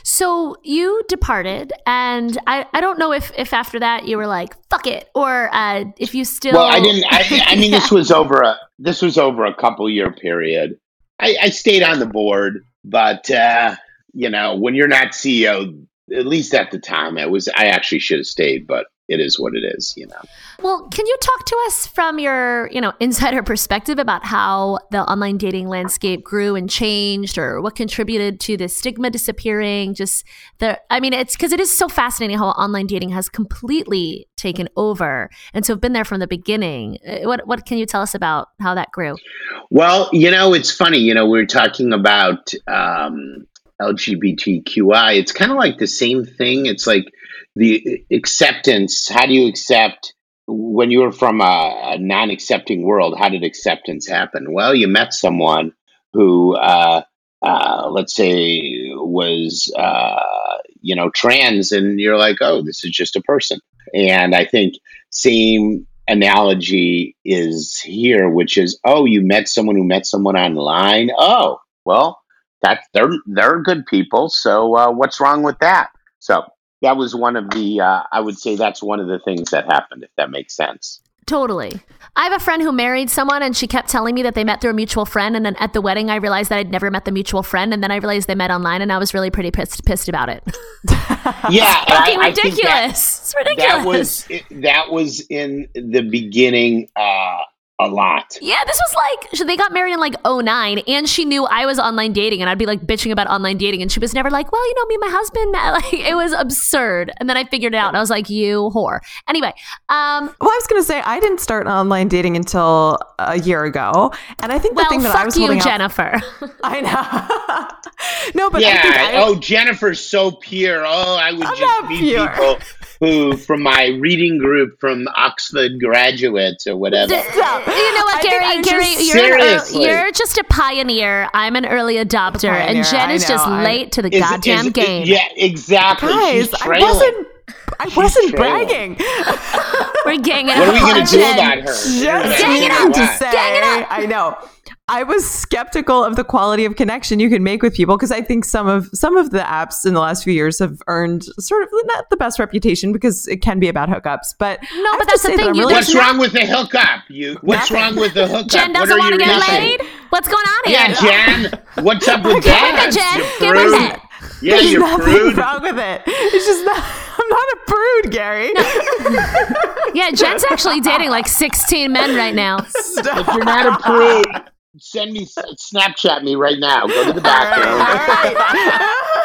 Speaker 1: So you departed, and I, I don't know if, if after that you were like fuck it, or uh, if you still.
Speaker 7: Well, I didn't. I, I mean, this was over a this was over a couple year period. I, I stayed on the board, but uh, you know, when you're not CEO, at least at the time, it was. I actually should have stayed, but it is what it is. You know.
Speaker 1: Well, can you talk to us from your, you know, insider perspective about how the online dating landscape grew and changed or what contributed to the stigma disappearing? Just the I mean, it's cuz it is so fascinating how online dating has completely taken over. And so have been there from the beginning. Uh, What what can you tell us about how that grew?
Speaker 7: Well, you know, it's funny. You know, we are talking about um, LGBTQI. It's kind of like the same thing. It's like the acceptance. How do you accept when you were from a, a non-accepting world? How did acceptance happen? Well, you met someone who, uh, uh, let's say, was uh, you know, trans, and you're like, oh, this is just a person. And I think same analogy is here, which is, oh, you met someone who met someone online. Oh, well, that they're they're good people. So uh, what's wrong with that? So that was one of the. Uh, I would say that's one of the things that happened, if that makes sense.
Speaker 1: Totally. I have a friend who married someone and she kept telling me that they met through a mutual friend. And then at the wedding, I realized that I'd never met the mutual friend. And then I realized they met online and I was really pretty pissed, pissed about it.
Speaker 7: Yeah,
Speaker 1: Fucking
Speaker 7: I- I
Speaker 1: ridiculous.
Speaker 7: that-
Speaker 1: it's ridiculous.
Speaker 7: that was it, that was in the beginning uh, a lot.
Speaker 1: yeah, this was like, they got married in like 09 and she knew I was online dating and I'd be like bitching about online dating. And she was never like, well, you know, me and my husband, met. like, it was absurd. And then I figured it out and I was like, you whore. Anyway, um,
Speaker 2: Well, I was going to say I didn't start online dating until a year ago, and I think the
Speaker 1: well,
Speaker 2: thing that I was
Speaker 1: you,
Speaker 2: holding out-
Speaker 1: Jennifer.
Speaker 2: I know. no, but I think
Speaker 7: yeah.
Speaker 2: I,
Speaker 7: oh, Jennifer's so pure. Oh, I would
Speaker 2: I'm
Speaker 7: just meet
Speaker 2: pure.
Speaker 7: people who, from my reading group, from Oxford graduates or whatever.
Speaker 2: Stop.
Speaker 1: You know what, Gary? Gary,
Speaker 2: just-
Speaker 1: you're, an
Speaker 7: Seriously.
Speaker 1: you're just a pioneer. I'm an early adopter,
Speaker 2: pioneer,
Speaker 1: and Jen is just late to the
Speaker 7: Is-
Speaker 1: goddamn
Speaker 7: is-
Speaker 1: game.
Speaker 7: Yeah, exactly.
Speaker 2: guys,
Speaker 7: She's
Speaker 2: I wasn't. I wasn't bragging.
Speaker 1: We're ganging
Speaker 7: What are we
Speaker 1: up
Speaker 7: going
Speaker 1: on
Speaker 7: to do
Speaker 1: Jen.
Speaker 7: about her?
Speaker 2: Just
Speaker 1: Gang it up.
Speaker 2: to say,
Speaker 1: Gang it up.
Speaker 2: I know. I was skeptical of the quality of connection you can make with people because I think some of some of the apps in the last few years have earned sort of not the best reputation because it can be about hookups. But
Speaker 1: No, but that's the
Speaker 2: say that
Speaker 1: thing,
Speaker 2: really-
Speaker 1: there's
Speaker 7: What's wrong with the hookup? You. What's
Speaker 2: Nothing.
Speaker 7: wrong with the hookup?
Speaker 1: Jen doesn't want to get
Speaker 7: reasons?
Speaker 1: laid. What's going on here?
Speaker 7: Yeah, Jen. What's up with
Speaker 1: Get
Speaker 7: that?
Speaker 1: with it, Jen.
Speaker 7: You
Speaker 1: Get with it.
Speaker 7: Yeah,
Speaker 2: There's
Speaker 7: you're
Speaker 2: nothing
Speaker 7: prude.
Speaker 2: wrong with it. It's just not. I'm not a prude, Gary.
Speaker 1: Yeah, Jen's actually dating like 16 men right now.
Speaker 7: If you're not a prude, send me Snapchat me right now. Go to the bathroom.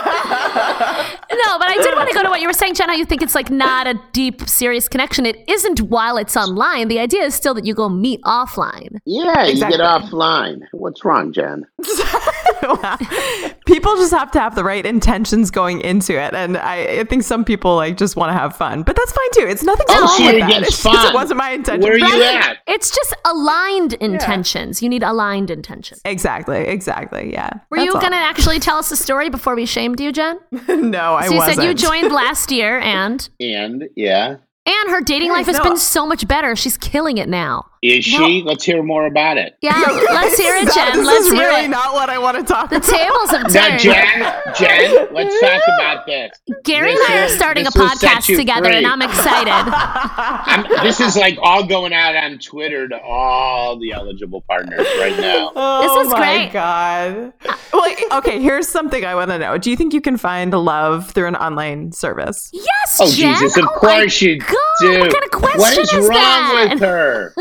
Speaker 1: No, but I did want to go to what you were saying, Jen, how you think it's like not a deep, serious connection. It isn't while it's online. The idea is still that you go meet offline.
Speaker 7: Yeah, you get offline. What's wrong, Jen?
Speaker 2: people just have to have the right intentions going into it, and I, I think some people like just want to have fun, but that's fine too. It's nothing
Speaker 7: Oh,
Speaker 2: wrong with
Speaker 7: you're
Speaker 2: that.
Speaker 7: against
Speaker 2: It's just-
Speaker 7: fun.
Speaker 2: it wasn't my intention.
Speaker 7: Where are you
Speaker 1: Right?
Speaker 7: at?
Speaker 1: It's just aligned intentions. You need aligned intentions.
Speaker 2: Exactly, exactly. Yeah.
Speaker 1: Were you going to actually tell us a story before we shamed you, Jen?
Speaker 2: no, I
Speaker 1: So you
Speaker 2: wasn't.
Speaker 1: said you joined last year, and
Speaker 7: And yeah,
Speaker 1: and her dating life has
Speaker 2: no.
Speaker 1: been so much better. She's killing it now.
Speaker 7: is she? Let's hear more about it.
Speaker 1: Yeah, let's hear it, Jen.
Speaker 2: This
Speaker 1: Let's
Speaker 2: is
Speaker 1: hear
Speaker 2: really
Speaker 1: it.
Speaker 2: not what I want to talk
Speaker 1: The
Speaker 2: about.
Speaker 1: tables have
Speaker 7: Now. Jen, Jen, let's talk about this.
Speaker 1: Gary
Speaker 7: This
Speaker 1: and I are starting a
Speaker 7: this will set
Speaker 1: podcast
Speaker 7: you
Speaker 1: together, and. I'm excited.
Speaker 7: I'm, this is like all going out on Twitter to all the eligible partners right now.
Speaker 2: Oh
Speaker 1: is
Speaker 2: my
Speaker 1: great.
Speaker 2: god. Well, okay. Here's something I want to know. Do you think you can find love through an online service?
Speaker 1: Yes,
Speaker 7: Oh
Speaker 1: Jen.
Speaker 7: Jesus! Of
Speaker 1: Oh my
Speaker 7: course you
Speaker 1: God,
Speaker 7: do.
Speaker 1: What kind of question
Speaker 7: what is, wrong
Speaker 1: that?
Speaker 7: with her?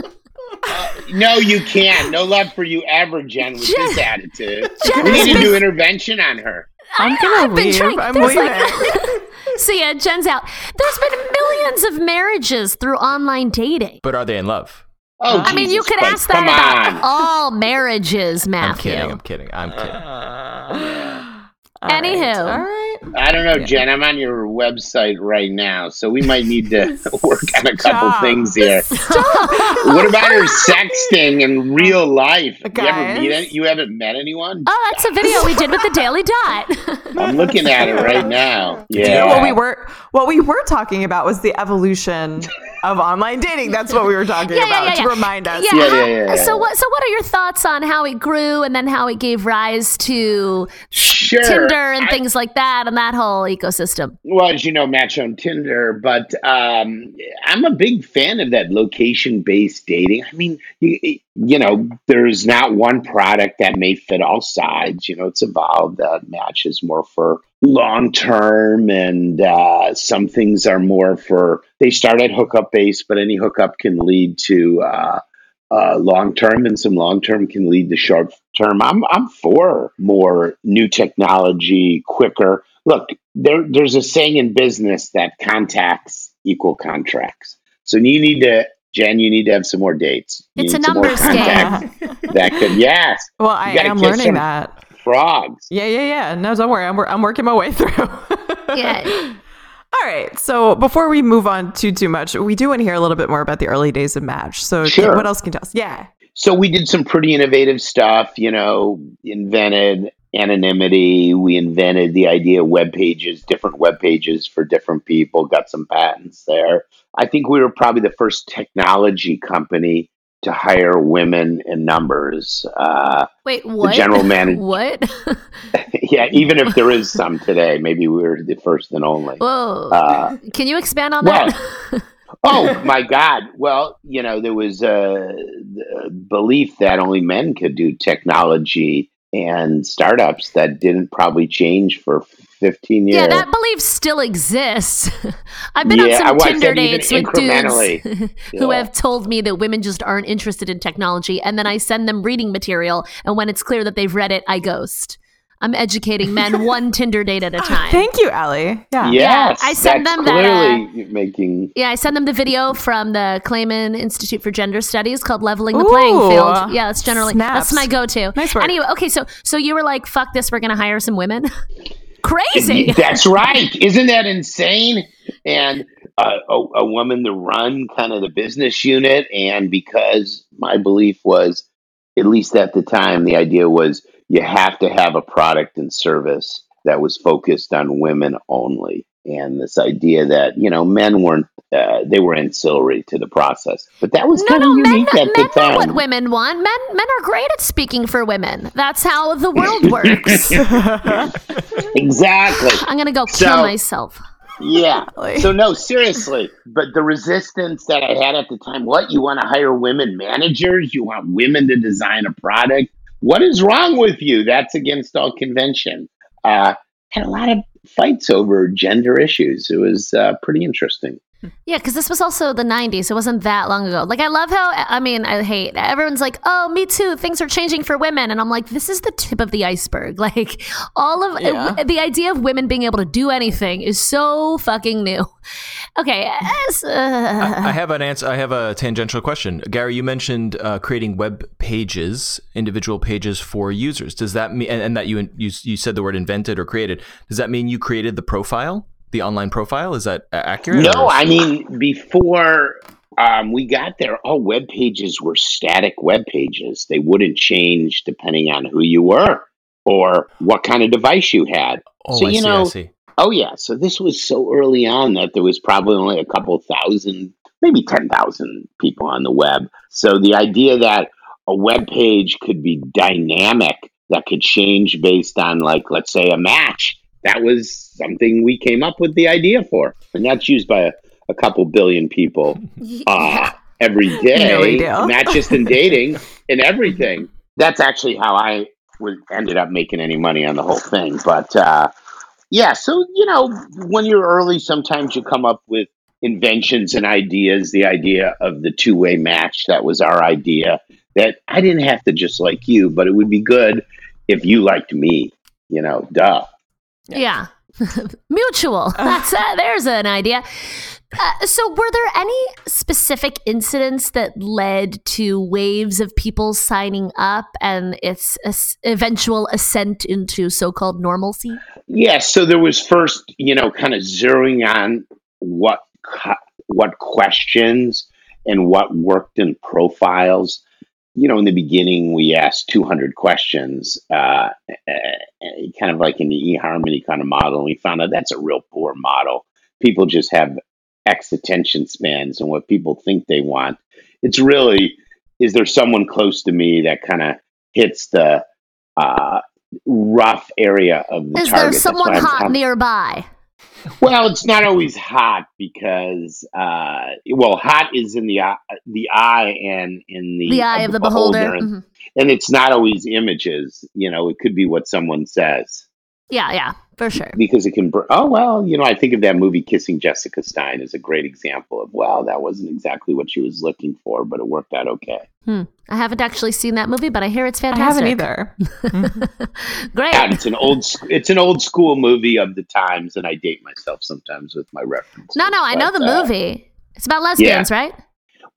Speaker 7: Uh, no, you can't. No love for you ever, Jen. With
Speaker 1: Jen-
Speaker 7: this attitude,
Speaker 1: Jen
Speaker 7: we need to
Speaker 1: been-
Speaker 7: do intervention on her.
Speaker 2: I'm gonna
Speaker 1: I've
Speaker 2: leave.
Speaker 1: trying-
Speaker 2: I'm
Speaker 1: there's
Speaker 2: leaving.
Speaker 1: like- See ya, Jen's out. There's been millions of marriages through online dating.
Speaker 5: But are they in love?
Speaker 7: Oh,
Speaker 1: I mean, you could
Speaker 7: Christ,
Speaker 1: ask that
Speaker 7: come
Speaker 1: about
Speaker 7: on.
Speaker 1: all marriages, Matthew.
Speaker 5: I'm kidding. I'm kidding. I'm kidding.
Speaker 2: All right,
Speaker 1: Anywho.
Speaker 2: all right.
Speaker 7: I don't know, Jen. I'm on your website right now, so we might need to work on a couple
Speaker 2: Stop.
Speaker 7: things here. what about her sexting in real life? You ever meet any, You haven't met anyone?
Speaker 1: Oh, that's a video we did with the Daily Dot.
Speaker 7: I'm looking at it right now. Yeah.
Speaker 2: You know what we were what we were talking about was the evolution of online dating. That's what we were talking
Speaker 1: Yeah, yeah,
Speaker 2: about
Speaker 1: yeah,
Speaker 2: to
Speaker 1: yeah.
Speaker 2: remind us.
Speaker 1: Yeah.
Speaker 7: Yeah,
Speaker 1: how-
Speaker 7: yeah, yeah, yeah.
Speaker 1: So what? So what are your thoughts on how it grew and then how it gave rise to
Speaker 7: Sure.
Speaker 1: Tinder and
Speaker 7: I-
Speaker 1: things like that and that whole ecosystem?
Speaker 7: Well, as you know, match on Tinder, but um, I'm a big fan of that location based dating. I mean, you, you know, there's not one product that may fit all sides. You know, it's evolved. That Match is more for long term, and uh, some things are more for, they start at hookup base, but any hookup can lead to. Uh, uh, long term and some long term can lead to short term. I'm I'm for more new technology, quicker. Look, there there's a saying in business that contacts equal contracts. So you need to, Jen, you need to have some more dates. You
Speaker 1: It's a
Speaker 7: need some
Speaker 1: numbers game.
Speaker 7: contacts That could yes,
Speaker 2: Well, I am learning that.
Speaker 7: frogs.
Speaker 2: Yeah, yeah, yeah. No, don't worry. I'm, I'm working my way through.
Speaker 1: Yeah.
Speaker 2: All right. So before we move on too too much, we do want to hear a little bit more about the early days of Match. So
Speaker 7: Sure.
Speaker 2: what else can you tell us? Yeah.
Speaker 7: So we did some pretty innovative stuff, you know, invented anonymity. We invented the idea of web pages, different web pages for different people, got some patents there. I think we were probably the first technology company to hire women in numbers. Uh,
Speaker 1: Wait, what?
Speaker 7: The general manager-
Speaker 1: What?
Speaker 7: yeah, even if there is some today, maybe we were the first and only.
Speaker 1: Whoa.
Speaker 7: Uh,
Speaker 1: Can you expand on
Speaker 7: well,
Speaker 1: that?
Speaker 7: Oh my God! Well, you know, there was uh, a, a uh, belief that only men could do technology and startups that didn't probably change for fifteen years.
Speaker 1: yeah, that belief still exists. I've been on some Tinder dates with dudes
Speaker 7: incrementally.
Speaker 1: who
Speaker 7: Yeah.
Speaker 1: have told me that women just aren't interested in technology, and then I send them reading material, and when it's clear that they've read it, I ghost. I'm educating men one Tinder date at a time.
Speaker 2: Thank you, Allie. Yeah.
Speaker 7: yes,
Speaker 1: I send
Speaker 7: that's
Speaker 1: them that, uh,
Speaker 7: clearly making.
Speaker 1: Yeah, I send them the video from the Clayman Institute for Gender Studies called "Leveling the Playing Field." Yeah, that's generally
Speaker 2: snaps.
Speaker 1: that's my go-to.
Speaker 2: Nice work.
Speaker 1: Anyway, okay, so so you were like, "Fuck this, we're gonna hire some women." Crazy.
Speaker 7: That's right. Isn't that insane? And uh, a, a woman to run kind of the business unit, and because my belief was, at least at the time, the idea was you have to have a product and service that was focused on women only. And this idea that you know men weren't uh, they were ancillary to the process, but that was
Speaker 1: No,
Speaker 7: kind of
Speaker 1: no, men,
Speaker 7: unique
Speaker 1: men
Speaker 7: at the time.
Speaker 1: what women want. Men, men are great at speaking for women. That's how the world works.
Speaker 7: exactly.
Speaker 1: I'm gonna go kill myself.
Speaker 7: Yeah. So no, seriously. But the resistance that I had at the time, what you want to hire women managers? You want women to design a product? What is wrong with you? That's against all convention. Uh, had a lot of fights over gender issues. It was uh, pretty interesting.
Speaker 1: Yeah, because this was also the 90s. It wasn't that long ago. Like, I love how, I mean, I hate, everyone's like, oh, me too. Things are changing for women. And I'm like, this is the tip of the iceberg. Like, all of
Speaker 2: Yeah.
Speaker 1: the idea of women being able to do anything is so fucking new. Okay. Uh,
Speaker 5: I have an answer. I have a tangential question. Gary, you mentioned uh, creating web pages, individual pages for users. Does that mean, and, and that you, you you said the word invented or created? Does that mean you created the profile, the online profile? Is that accurate?
Speaker 7: No,
Speaker 5: or-
Speaker 7: I mean before um, we got there, all web pages were static web pages. They wouldn't change depending on who you were or what kind of device you had.
Speaker 5: Oh,
Speaker 7: so
Speaker 5: I
Speaker 7: you
Speaker 5: see.
Speaker 7: know,
Speaker 5: I see.
Speaker 7: Oh yeah, so this was so early on that there was probably only a couple thousand, maybe ten thousand people on the web. So the idea that a web page could be dynamic, that could change based on like let's say a match, that was something we came up with the idea for, and that's used by a, a couple billion people uh, every day, not just in dating, in everything. That's actually how I was, ended up making any money on the whole thing. But uh, yeah, so you know, when you're early, sometimes you come up with inventions and ideas. The idea of the two way match that was our idea. That I didn't have to just like you, but it would be good if you liked me. You know, duh.
Speaker 1: Yeah. Mutual. That's uh, there's an idea. Uh, so, were there any specific incidents that led to waves of people signing up and its eventual ascent into so-called normalcy?
Speaker 7: Yeah, so there was first, you know, kind of zeroing on what what questions and what worked in profiles. You know, in the beginning, we asked 200 questions, uh, uh, kind of like in the eHarmony kind of model. And we found out that's a real poor model. People just have X attention spans and what people think they want. It's really, is there someone close to me that kind of hits the uh, rough area of the
Speaker 1: Is
Speaker 7: target?
Speaker 1: there someone hot nearby?
Speaker 7: Well, it's not always hot because, uh, well, hot is in the eye, the eye and in the
Speaker 1: The eye of the beholder.
Speaker 7: and,
Speaker 1: Mhm.
Speaker 7: and it's not always images. You know, it could be what someone says
Speaker 1: Yeah, yeah, for sure.
Speaker 7: because it can. br- Oh well, you know, I think of that movie "Kissing Jessica Stein" as a great example of wow, that wasn't exactly what she was looking for, but it worked out okay.
Speaker 1: Hmm. I haven't actually seen that movie, but I hear it's fantastic.
Speaker 2: I
Speaker 1: fantastic.
Speaker 2: haven't either.
Speaker 1: Great.
Speaker 7: God, it's an old, it's an old school movie of the times, and I date myself sometimes with my references.
Speaker 1: No, no, I know the
Speaker 7: uh,
Speaker 1: movie. It's about lesbians, right?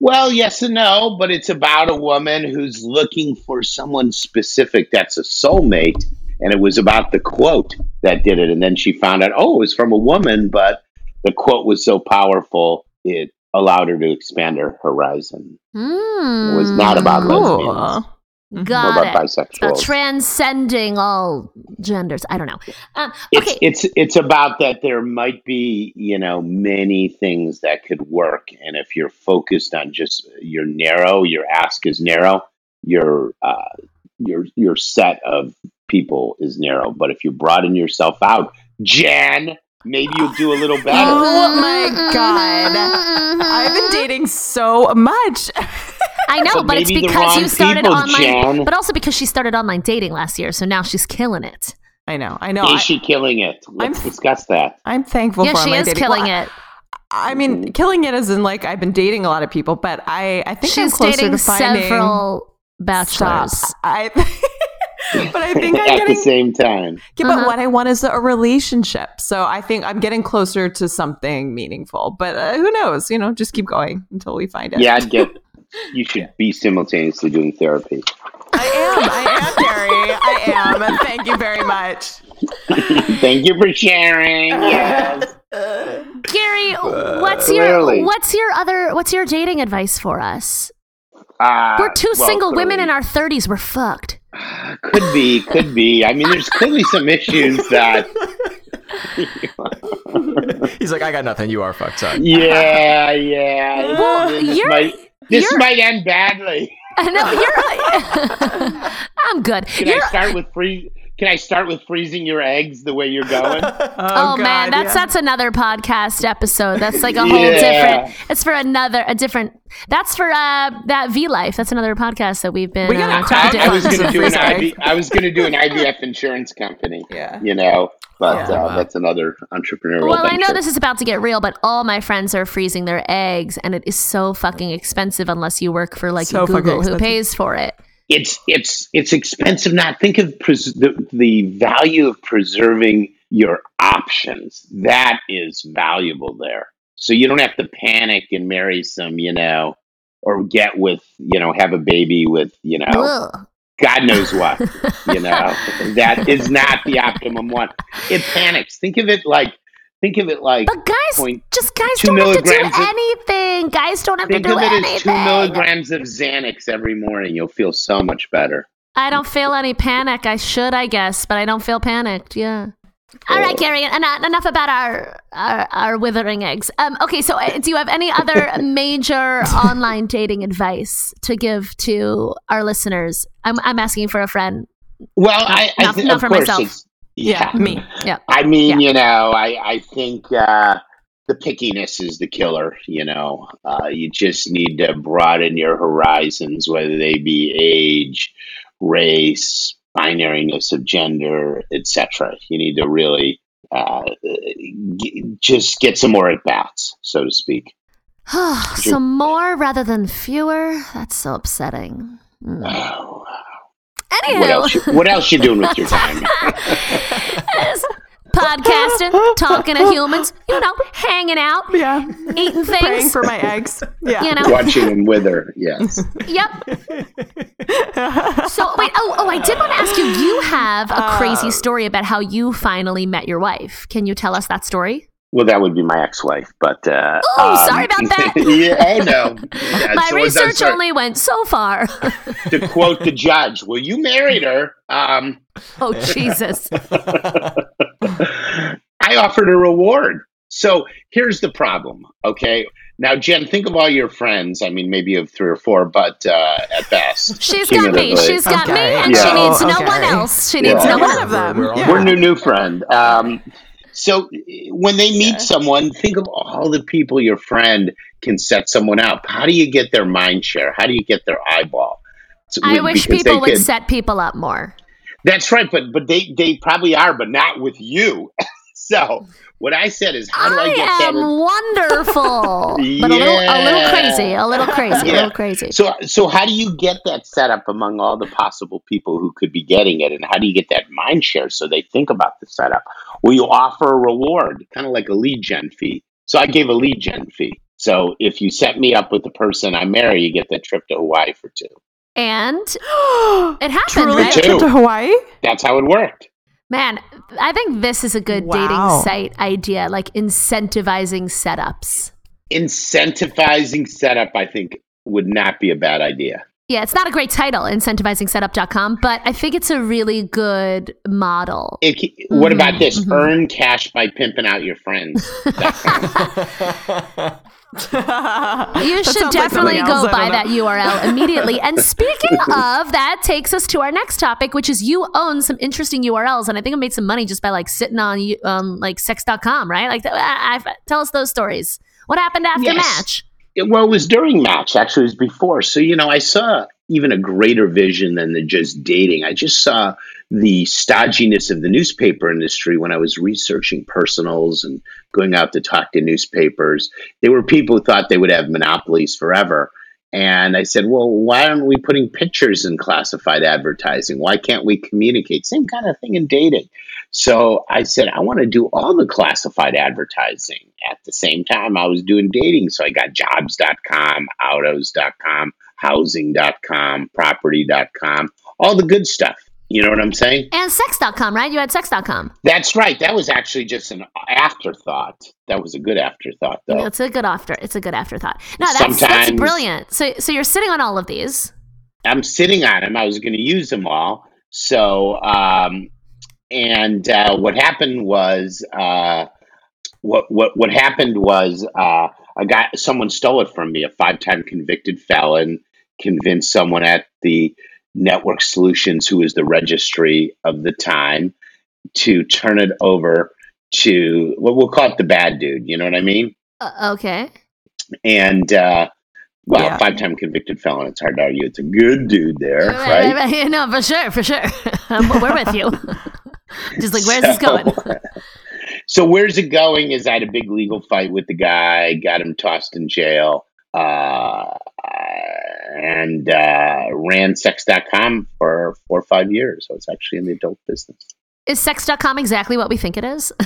Speaker 7: Well, yes and no, but it's about a woman who's looking for someone specific that's a soulmate. And it was about the quote that did it. And then she found out, oh, it was from a woman, but the quote was so powerful, it allowed her to expand her horizon.
Speaker 1: Mm.
Speaker 7: It was not about
Speaker 2: Cool.
Speaker 7: lesbians.
Speaker 1: Got
Speaker 7: What
Speaker 1: it.
Speaker 7: about
Speaker 1: It's about
Speaker 7: bisexuals?
Speaker 1: transcending all genders. I don't know. Um,
Speaker 7: It's
Speaker 1: okay.
Speaker 7: it's it's about that there might be you know many things that could work, and if you're focused on just your narrow, your ask is narrow, your uh, your your set of people is narrow. But if you broaden yourself out, Jan, maybe you'll do a little better.
Speaker 2: Oh, oh my god. I've been dating so much.
Speaker 1: I know,
Speaker 7: But
Speaker 1: but, it's because you started
Speaker 7: people,
Speaker 1: online,
Speaker 7: Jan.
Speaker 1: but also because she started online dating last year. So now she's killing it.
Speaker 2: I know. I know.
Speaker 7: Is
Speaker 2: I,
Speaker 7: she killing it? Let's
Speaker 2: I'm-
Speaker 7: discuss that.
Speaker 2: I'm thankful
Speaker 1: yeah,
Speaker 2: for
Speaker 1: she
Speaker 2: online
Speaker 1: is
Speaker 2: dating.
Speaker 1: killing
Speaker 2: Well,
Speaker 1: it.
Speaker 2: I mean, mm-hmm. killing it as in like I've been dating a lot of people, but I I think I'm
Speaker 1: She's
Speaker 2: closer
Speaker 1: dating
Speaker 2: to finding
Speaker 1: several
Speaker 2: Stop.
Speaker 1: bachelors.
Speaker 2: I but I think I'm
Speaker 7: At the same time,
Speaker 2: yeah,
Speaker 1: Uh-huh.
Speaker 2: but what I want is a relationship. So I think I'm getting closer to something meaningful. But uh, who knows? You know, just keep going until we find it.
Speaker 7: yeah, I'd get. You should be simultaneously doing therapy.
Speaker 2: I am. I am, Gary. I am. Thank you very much.
Speaker 7: Thank you for sharing. Yes.
Speaker 1: Gary, what's
Speaker 7: Clearly.
Speaker 1: your what's your other what's your dating advice for us?
Speaker 7: Uh,
Speaker 1: We're two
Speaker 7: well,
Speaker 1: single women in our thirties. We're fucked.
Speaker 7: Could be, could be. I mean, there's clearly some issues that.
Speaker 5: He's like, I got nothing. You are fucked, up.
Speaker 7: Yeah, yeah.
Speaker 1: Well,
Speaker 7: this
Speaker 1: you're-
Speaker 7: might, this
Speaker 1: you're-
Speaker 7: might end badly.
Speaker 1: no, you're. I'm good.
Speaker 7: Can
Speaker 1: You're,
Speaker 7: I start with free? Can I start with freezing your eggs the way you're going?
Speaker 1: Oh, man,
Speaker 2: God,
Speaker 1: that's
Speaker 2: yeah.
Speaker 1: that's another podcast episode. That's like a whole
Speaker 7: Yeah.
Speaker 1: different. It's for another a different. That's for uh that V Life. That's another podcast that we've been.
Speaker 2: We gotta
Speaker 1: uh, talking
Speaker 7: I,
Speaker 1: to.
Speaker 7: I was going to do an
Speaker 2: Freeze
Speaker 7: IV. I was going to do an IVF insurance company.
Speaker 2: Yeah.
Speaker 7: You know, but
Speaker 2: Yeah.
Speaker 7: uh,
Speaker 5: Wow.
Speaker 7: that's another entrepreneurial.
Speaker 1: Well, I know this is about to get real, but all my friends are freezing their eggs, and it is so fucking expensive unless you work for like
Speaker 2: So
Speaker 1: Google, who pays for it.
Speaker 7: It's it's it's expensive. Now think of pres- the, the value of preserving your options. That is valuable there. So you don't have to panic and marry some you know or get with you know have a baby with you know
Speaker 1: Ugh.
Speaker 7: god knows what you know. That is not the optimum one. It panics. Think of it like think of it like
Speaker 1: But guys,
Speaker 7: point
Speaker 1: just guys
Speaker 7: two
Speaker 1: don't have to do
Speaker 7: milligrams of-
Speaker 1: anything. Guys don't have to do
Speaker 7: of it
Speaker 1: anything.
Speaker 7: as two milligrams of xanax every morning you'll feel so much better
Speaker 1: I don't feel any panic. I should, I guess, but I don't feel panicked. Yeah. All right, Gary. Enough, enough about our, our our withering eggs. Um, okay, so uh, do you have any other major online dating advice to give to our listeners? I'm I'm asking for a friend.
Speaker 7: Well, I, I
Speaker 1: not-
Speaker 7: think,
Speaker 1: not
Speaker 7: of
Speaker 1: for
Speaker 7: course,
Speaker 1: myself.
Speaker 2: Yeah, me.
Speaker 1: Yeah.
Speaker 7: I mean,
Speaker 1: Yeah.
Speaker 7: you know, I I think uh, the pickiness is the killer. You know, uh, you just need to broaden your horizons, whether they be age, race, binariness of gender, etc. You need to really uh, g- just get some more at bats, so to speak.
Speaker 1: Some more rather than fewer. That's so upsetting. Mm.
Speaker 7: Oh,
Speaker 1: Anywho,
Speaker 7: what else? You, what else you doing with your time?
Speaker 1: Podcasting, talking to humans, you know, hanging out,
Speaker 2: Yeah.
Speaker 1: eating
Speaker 2: Praying
Speaker 1: things.
Speaker 2: for my eggs. Yeah.
Speaker 1: You know,
Speaker 7: Watching them wither. Yes.
Speaker 1: Yep. So wait, oh, oh, I did want to ask you. You have a uh, crazy story about how you finally met your wife. Can you tell us that story?
Speaker 7: Well, that would be my ex-wife, but uh,
Speaker 1: Oh, sorry about that.
Speaker 7: yeah, oh no. Yeah,
Speaker 1: My
Speaker 7: so
Speaker 1: research only went so far.
Speaker 7: to quote the judge. Well, you married her. Um,
Speaker 1: oh Jesus!
Speaker 7: I offered a reward. So here's the problem. Okay, now Jen, think of all your friends. I mean, maybe you have three or four, but uh, at best,
Speaker 1: She's got me. She's got me,
Speaker 2: Okay.
Speaker 1: and she
Speaker 7: Yeah.
Speaker 1: needs no
Speaker 2: Okay.
Speaker 1: one else. She needs no
Speaker 7: Yeah.
Speaker 1: one
Speaker 2: One of them.
Speaker 5: We're on
Speaker 2: yeah.
Speaker 7: We're your new friend. Um, so eh, when they meet
Speaker 2: Yeah.
Speaker 7: someone, think of all the people your friend can set someone up. How do you get their mind share? How do you get their eyeball? So-
Speaker 1: I wish people would
Speaker 7: could-
Speaker 1: set people up more.
Speaker 7: That's right, but but they they probably are, but not with you. so what I said is, how do I,
Speaker 1: I
Speaker 7: get that?
Speaker 1: am wonderful, but a little, a little crazy, a little crazy, a little crazy.
Speaker 7: So so how do you get that set up among all the possible people who could be getting it, and how do you get that mind share so they think about the setup? Well, you offer a reward, kind of like a lead gen fee. So I gave a lead gen fee. So if you set me up with the person I marry, you get that trip to Hawaii for two.
Speaker 1: And it happened,
Speaker 2: Truly,
Speaker 1: right?
Speaker 7: Two.
Speaker 2: trip to Hawaii.
Speaker 7: That's how it worked.
Speaker 1: Man, I think this is a good
Speaker 2: Wow.
Speaker 1: dating site idea, like incentivizing setups.
Speaker 7: Incentivizing setup, I think, would not be a bad idea.
Speaker 1: Yeah, it's not a great title, incentivizingsetup.com, but I think it's a really good model.
Speaker 7: It, what about this?
Speaker 1: mhm.
Speaker 7: Earn cash by pimping out your friends.
Speaker 1: You should definitely go buy that URL immediately. And speaking of, that takes us to our next topic, which is you own some interesting URLs, and I think I made some money just by like sitting on um, like sex.com, right? Like, I, I, tell us those stories. What happened after
Speaker 7: Yes.
Speaker 1: match?
Speaker 7: It- well, it was during match. Actually, it was before. So you know, I saw even a greater vision than the just dating. I just saw the stodginess of the newspaper industry when I was researching personals and going out to talk to newspapers. There were people who thought they would have monopolies forever. And I said, well, why aren't we putting pictures in classified advertising? Why can't we communicate? Same kind of thing in dating. So I said, I want to do all the classified advertising at the same time I was doing dating. So I got jobs.com, autos.com, housing.com, property.com, all the good stuff. You know what I'm saying?
Speaker 1: And sex.com, right? You had sex.com.
Speaker 7: That's right. That was actually just an afterthought. That was a good afterthought, though.
Speaker 1: It's a good after. It's a good afterthought. No, that's that's brilliant. So, so you're sitting on all of these.
Speaker 7: I'm sitting on them. I was going to use them all. So, um, and uh, what happened was, uh, what what what happened was, uh, a guy, someone stole it from me. A five time convicted felon convinced someone at the Network Solutions, who was the registry of the time, to turn it over to what we'll call it the bad dude. You know what I mean?
Speaker 1: Uh, okay.
Speaker 7: And uh, well,
Speaker 2: Yeah.
Speaker 7: five time convicted felon. It's hard to argue. It's a good dude there, right?
Speaker 1: No, for sure, for sure. We're with you. Just like, where's this going?
Speaker 7: So where's it going? Is I had a big legal fight with the guy, got him tossed in jail, uh, and uh, ran sex.com for four or five years. So it's actually in the adult business.
Speaker 1: Is sex.com exactly what we think it is?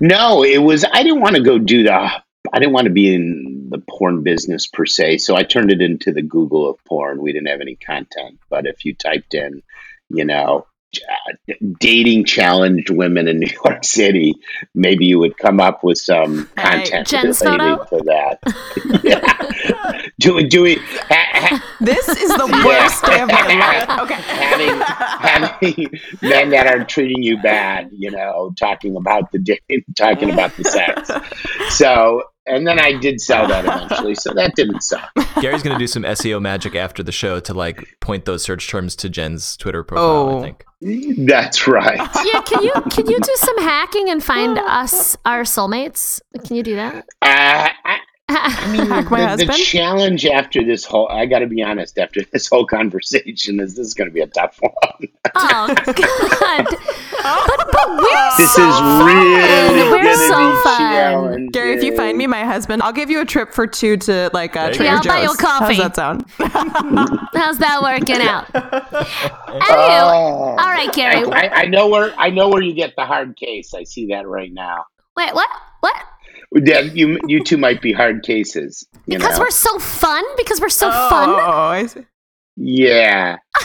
Speaker 7: No, it was. I didn't want to go do the. I didn't want to be in the porn business per se, so I turned it into the Google of porn. We didn't have any content, but if you typed in, you know, dating challenged women in New York City, maybe you would come up with some content
Speaker 1: Jen's
Speaker 7: related
Speaker 1: photo?
Speaker 7: to that. yeah. Do do we ha, ha,
Speaker 2: This is the worst day of my life. Okay.
Speaker 7: having having men that are treating you bad, you know, talking about the da- talking about the sex. So, and then I did sell that eventually, so that didn't suck.
Speaker 5: Gary's gonna do some SEO magic after the show to like point those search terms to Jen's Twitter profile.
Speaker 2: Oh.
Speaker 5: I think.
Speaker 7: That's right.
Speaker 1: yeah, can you can you do some hacking and find us our soulmates? Can you do that?
Speaker 7: Uh, I, I mean,
Speaker 2: Hack my
Speaker 7: the, the challenge after this whole, I got to be honest, after this whole conversation is this is going to be a tough one.
Speaker 1: oh God! But, but we're
Speaker 7: This
Speaker 1: so
Speaker 7: is
Speaker 1: fun.
Speaker 7: really
Speaker 1: We're
Speaker 7: going to
Speaker 1: so
Speaker 7: be
Speaker 1: fun.
Speaker 7: challenging.
Speaker 2: Gary, if you find me my husband, I'll give you a trip for two to like uh,
Speaker 5: There
Speaker 2: Trader.
Speaker 1: Yeah, I'll buy you a coffee.
Speaker 2: How's that sound?
Speaker 1: How's that working out? Anywho,
Speaker 7: Oh.
Speaker 1: all right, Gary.
Speaker 7: I, I, I know where I know where you get the hard case. I see that right now.
Speaker 1: Wait, what? What?
Speaker 7: Dad, you you two might be hard cases. You
Speaker 1: Because
Speaker 7: know?
Speaker 1: we're so fun. Because we're so
Speaker 2: oh,
Speaker 1: fun.
Speaker 2: I see.
Speaker 7: yeah.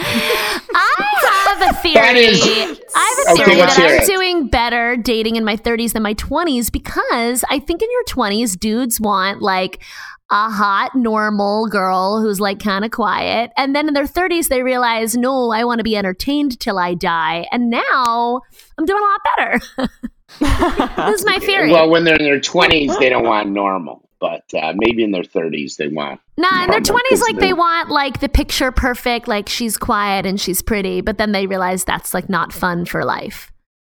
Speaker 1: I have a theory.
Speaker 7: That is-
Speaker 1: I have a theory
Speaker 7: let's
Speaker 1: that I'm
Speaker 7: it.
Speaker 1: doing better dating in my 30s than my 20s because I think in your 20s, dudes want like a hot, normal girl who's like kind of quiet. And then in their 30s, they realize, no, I want to be entertained till I die. And now I'm doing a lot better. this is my theory.
Speaker 7: Well, when they're in their twenties, they don't want normal, but uh, maybe in their thirties, they want.
Speaker 1: Nah, in their twenties, like they
Speaker 7: they-
Speaker 1: want like the picture perfect, like she's quiet and she's pretty, but then they realize that's like not fun for life.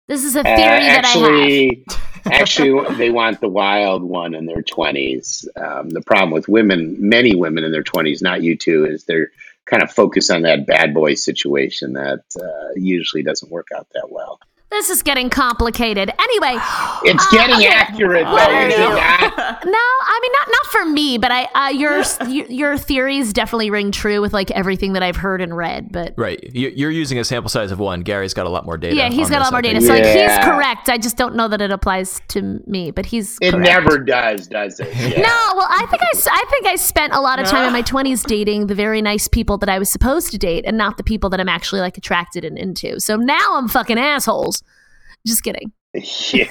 Speaker 1: This is a
Speaker 7: Uh,
Speaker 1: theory that I have.
Speaker 7: actually, actually, they want the wild one in their twenties. Um, the problem with women, many women in their twenties, not you two, is they're kind of focused on that bad boy situation that uh, usually doesn't work out that well.
Speaker 1: This is getting complicated. Anyway,
Speaker 7: It's
Speaker 1: Uh,
Speaker 7: getting
Speaker 1: okay.
Speaker 7: accurate, though, is it
Speaker 2: you-
Speaker 1: no, I mean not not for me, but I uh, your your your theories definitely ring true with like everything that I've heard and read. But
Speaker 5: Right. You- You're using a sample size of one. Gary's got a lot more data.
Speaker 1: yeah, he's
Speaker 5: on
Speaker 1: got a lot more data,
Speaker 5: think.
Speaker 1: so like he's correct. I just don't know that it applies to me, but he's
Speaker 7: It
Speaker 1: correct.
Speaker 7: never does, does it? Yeah.
Speaker 1: No, well, I think I, s- I think I spent a lot of time in my 20s dating the very nice people that I was supposed to date and not the people that I'm actually like attracted and into. So now I'm fucking assholes. Just kidding.
Speaker 7: Yeah.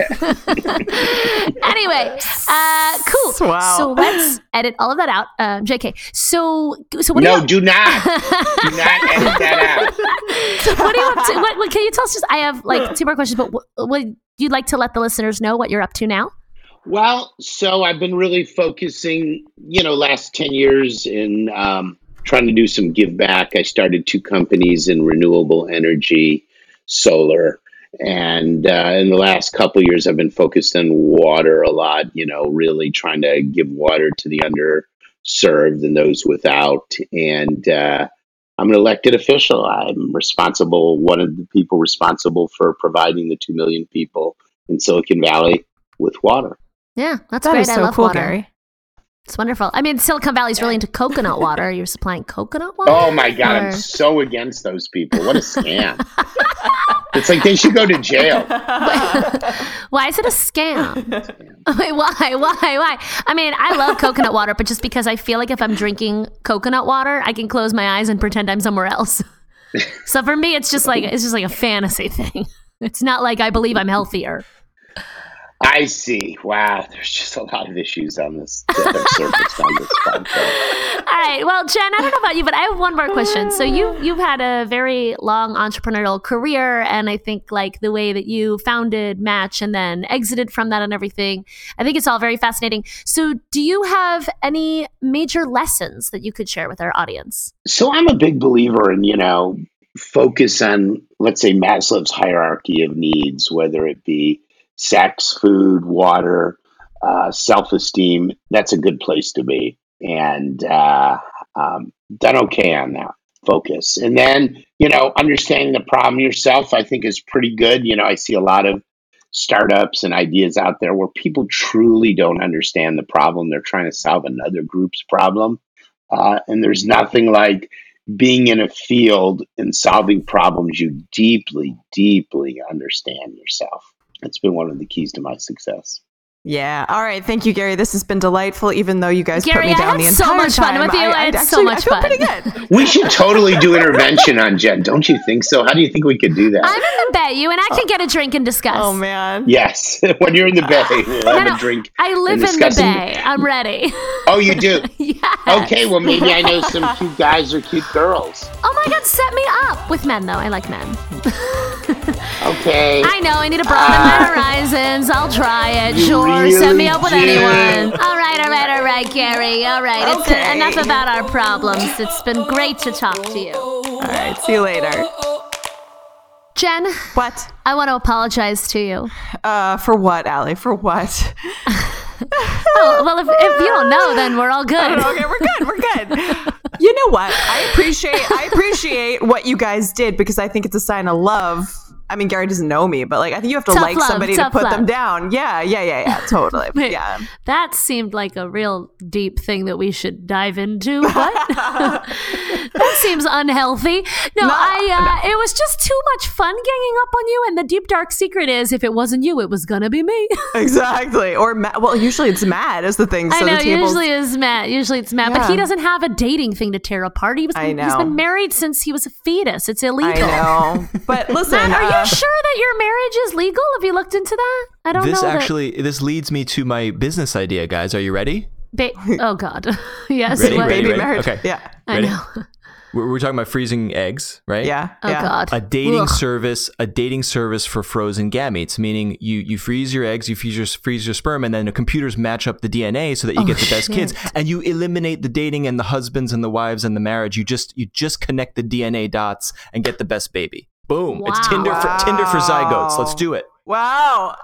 Speaker 1: anyway, uh, cool.
Speaker 2: Wow.
Speaker 1: So let's edit all of that out. Uh, JK. So, so what
Speaker 7: no,
Speaker 1: do
Speaker 7: do not. do not edit that out.
Speaker 1: you, what are you up to? What, what, can you tell us? Just I have like two more questions, but what, would you like to let the listeners know what you're up to now?
Speaker 7: Well, so I've been really focusing, you know, last 10 years in um, trying to do some give back. I started two companies in renewable energy, solar, and uh, in the last couple years, I've been focused on water a lot, you know, really trying to give water to the underserved and those without. And uh, I'm an elected official. I'm responsible, one of the people responsible for providing the 2 million people in Silicon Valley with water.
Speaker 1: Yeah, that's
Speaker 2: That
Speaker 1: great.
Speaker 2: is
Speaker 1: I love
Speaker 2: cool,
Speaker 1: water.
Speaker 2: Gary.
Speaker 1: It's wonderful. I mean, Silicon Valley's really into coconut water. You're supplying coconut water.
Speaker 7: Oh my God,
Speaker 1: Or-
Speaker 7: I'm so against those people. What a scam. it's like they should go to jail.
Speaker 1: Why is it a scam? Why? Why? Why? I mean, I love coconut water, but just because I feel like if I'm drinking coconut water, I can close my eyes and pretend I'm somewhere else. so for me, it's just like it's just like a fantasy thing. It's not like I believe I'm healthier.
Speaker 7: I see. Wow, there's just a lot of issues on this that have surfaced on this podcast.
Speaker 1: All right. Well, Jen, I don't know about you, but I have one more question. So you you've had a very long entrepreneurial career, and I think like the way that you founded Match and then exited from that and everything, I think it's all very fascinating. So, do you have any major lessons that you could share with our audience?
Speaker 7: So I'm a big believer in, you know, focus on, let's say, Maslow's hierarchy of needs, whether it be sex, food, water, uh, self esteem. That's a good place to be. And uh, um, done okay on that focus. And then, you know, understanding the problem yourself, I think is pretty good. You know, I see a lot of startups and ideas out there where people truly don't understand the problem. They're trying to solve another group's problem. Uh, and there's nothing like being in a field and solving problems you deeply, deeply understand yourself. It's been one of the keys to my success.
Speaker 2: Yeah. All right. Thank you, Gary. This has been delightful, even though you guys
Speaker 1: Gary,
Speaker 2: put me
Speaker 1: I
Speaker 2: down
Speaker 1: had
Speaker 2: the
Speaker 1: so
Speaker 2: entire
Speaker 1: much fun with you. I had so much
Speaker 2: I feel
Speaker 1: fun.
Speaker 2: pretty good.
Speaker 7: We should totally do intervention on Jen, don't you think so? How do you think we could do that?
Speaker 1: I'm in the bay, you and I can get a drink and discuss.
Speaker 2: Oh man.
Speaker 7: yes, when you're in the uh, bay, we'll have
Speaker 1: no,
Speaker 7: a drink.
Speaker 1: I live
Speaker 7: and
Speaker 1: in the bay. I'm ready.
Speaker 7: Oh, you do?
Speaker 1: yes.
Speaker 7: Okay, well, maybe I know some cute guys or cute girls.
Speaker 1: Oh my God, set me up with men though. I like men.
Speaker 7: Okay.
Speaker 1: I know. I need to broaden my horizons. I'll try it. Sure. Set me up with
Speaker 7: really do.
Speaker 1: anyone. All right. All right. All right, Gary. All right. It's enough about our problems. It's been great to talk to you.
Speaker 2: All right. See you later.
Speaker 1: Jen,
Speaker 2: What?
Speaker 1: I want to apologize to you.
Speaker 2: Uh, for what, Allie? For what?
Speaker 1: Oh, well, if, if you don't know, then we're all good.
Speaker 2: okay, we're good. We're good. You know what? I appreciate I appreciate what you guys did because I think it's a sign of love. I mean, Gary doesn't know me, but like I think you have to
Speaker 1: Tough
Speaker 2: like
Speaker 1: love,
Speaker 2: somebody to put them down. Yeah, yeah, yeah, yeah. Totally.
Speaker 1: Wait.
Speaker 2: yeah.
Speaker 1: That seemed like a real deep thing that we should dive into. What? that seems unhealthy. No,
Speaker 2: No,
Speaker 1: I. Uh, It was just too much fun ganging up on you. And the deep dark secret is, if it wasn't you, it was gonna be me.
Speaker 2: Exactly. Or well, usually it's Matt is the thing. So
Speaker 1: I know. Usually is Matt. Usually it's Matt, but he doesn't have a dating thing to tear apart. He was.
Speaker 2: I
Speaker 1: He's
Speaker 2: know.
Speaker 1: been married since he was a fetus. It's illegal.
Speaker 2: I know. But listen,
Speaker 1: Matt, are
Speaker 2: uh,
Speaker 1: you uh, sure that your marriage is legal? Have you looked into that? I don't
Speaker 5: This
Speaker 1: know. that-
Speaker 5: actually this leads me to my business idea, guys. Are you ready?
Speaker 1: Ba- oh God. yes.
Speaker 5: Ready? Ready?
Speaker 2: baby marriage?
Speaker 5: Okay.
Speaker 2: Yeah.
Speaker 1: I know.
Speaker 5: We're, we're talking about freezing eggs, right?
Speaker 2: Yeah.
Speaker 1: Oh
Speaker 2: yeah.
Speaker 1: God.
Speaker 5: A dating
Speaker 1: Ugh.
Speaker 5: service, a dating service for frozen gametes, meaning you you freeze your eggs, you freeze your freeze your sperm, and then the computers match up the DNA so that you
Speaker 1: Oh,
Speaker 5: get the best kids, and you eliminate the dating and the husbands and the wives and the marriage. You just you just connect the DNA dots and get the best baby. Boom! It's
Speaker 1: Wow.
Speaker 5: Tinder for Tinder for zygotes. Let's do it.
Speaker 2: Wow.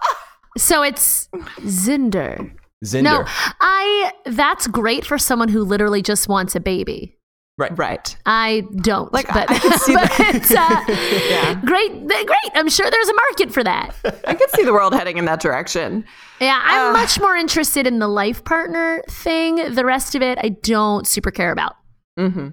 Speaker 1: So it's Zinder.
Speaker 5: Zinder.
Speaker 1: No, I. That's great for someone who literally just wants a baby.
Speaker 5: Right.
Speaker 2: Right.
Speaker 1: I don't.
Speaker 2: Like,
Speaker 1: but,
Speaker 2: I can see
Speaker 1: but
Speaker 2: that.
Speaker 1: it's uh,
Speaker 2: Yeah.
Speaker 1: great. Great. I'm sure there's a market for that.
Speaker 2: I could see the world heading in that direction.
Speaker 1: Yeah, I'm
Speaker 2: Uh.
Speaker 1: much more interested in the life partner thing. The rest of it, I don't super care about.
Speaker 2: Hmm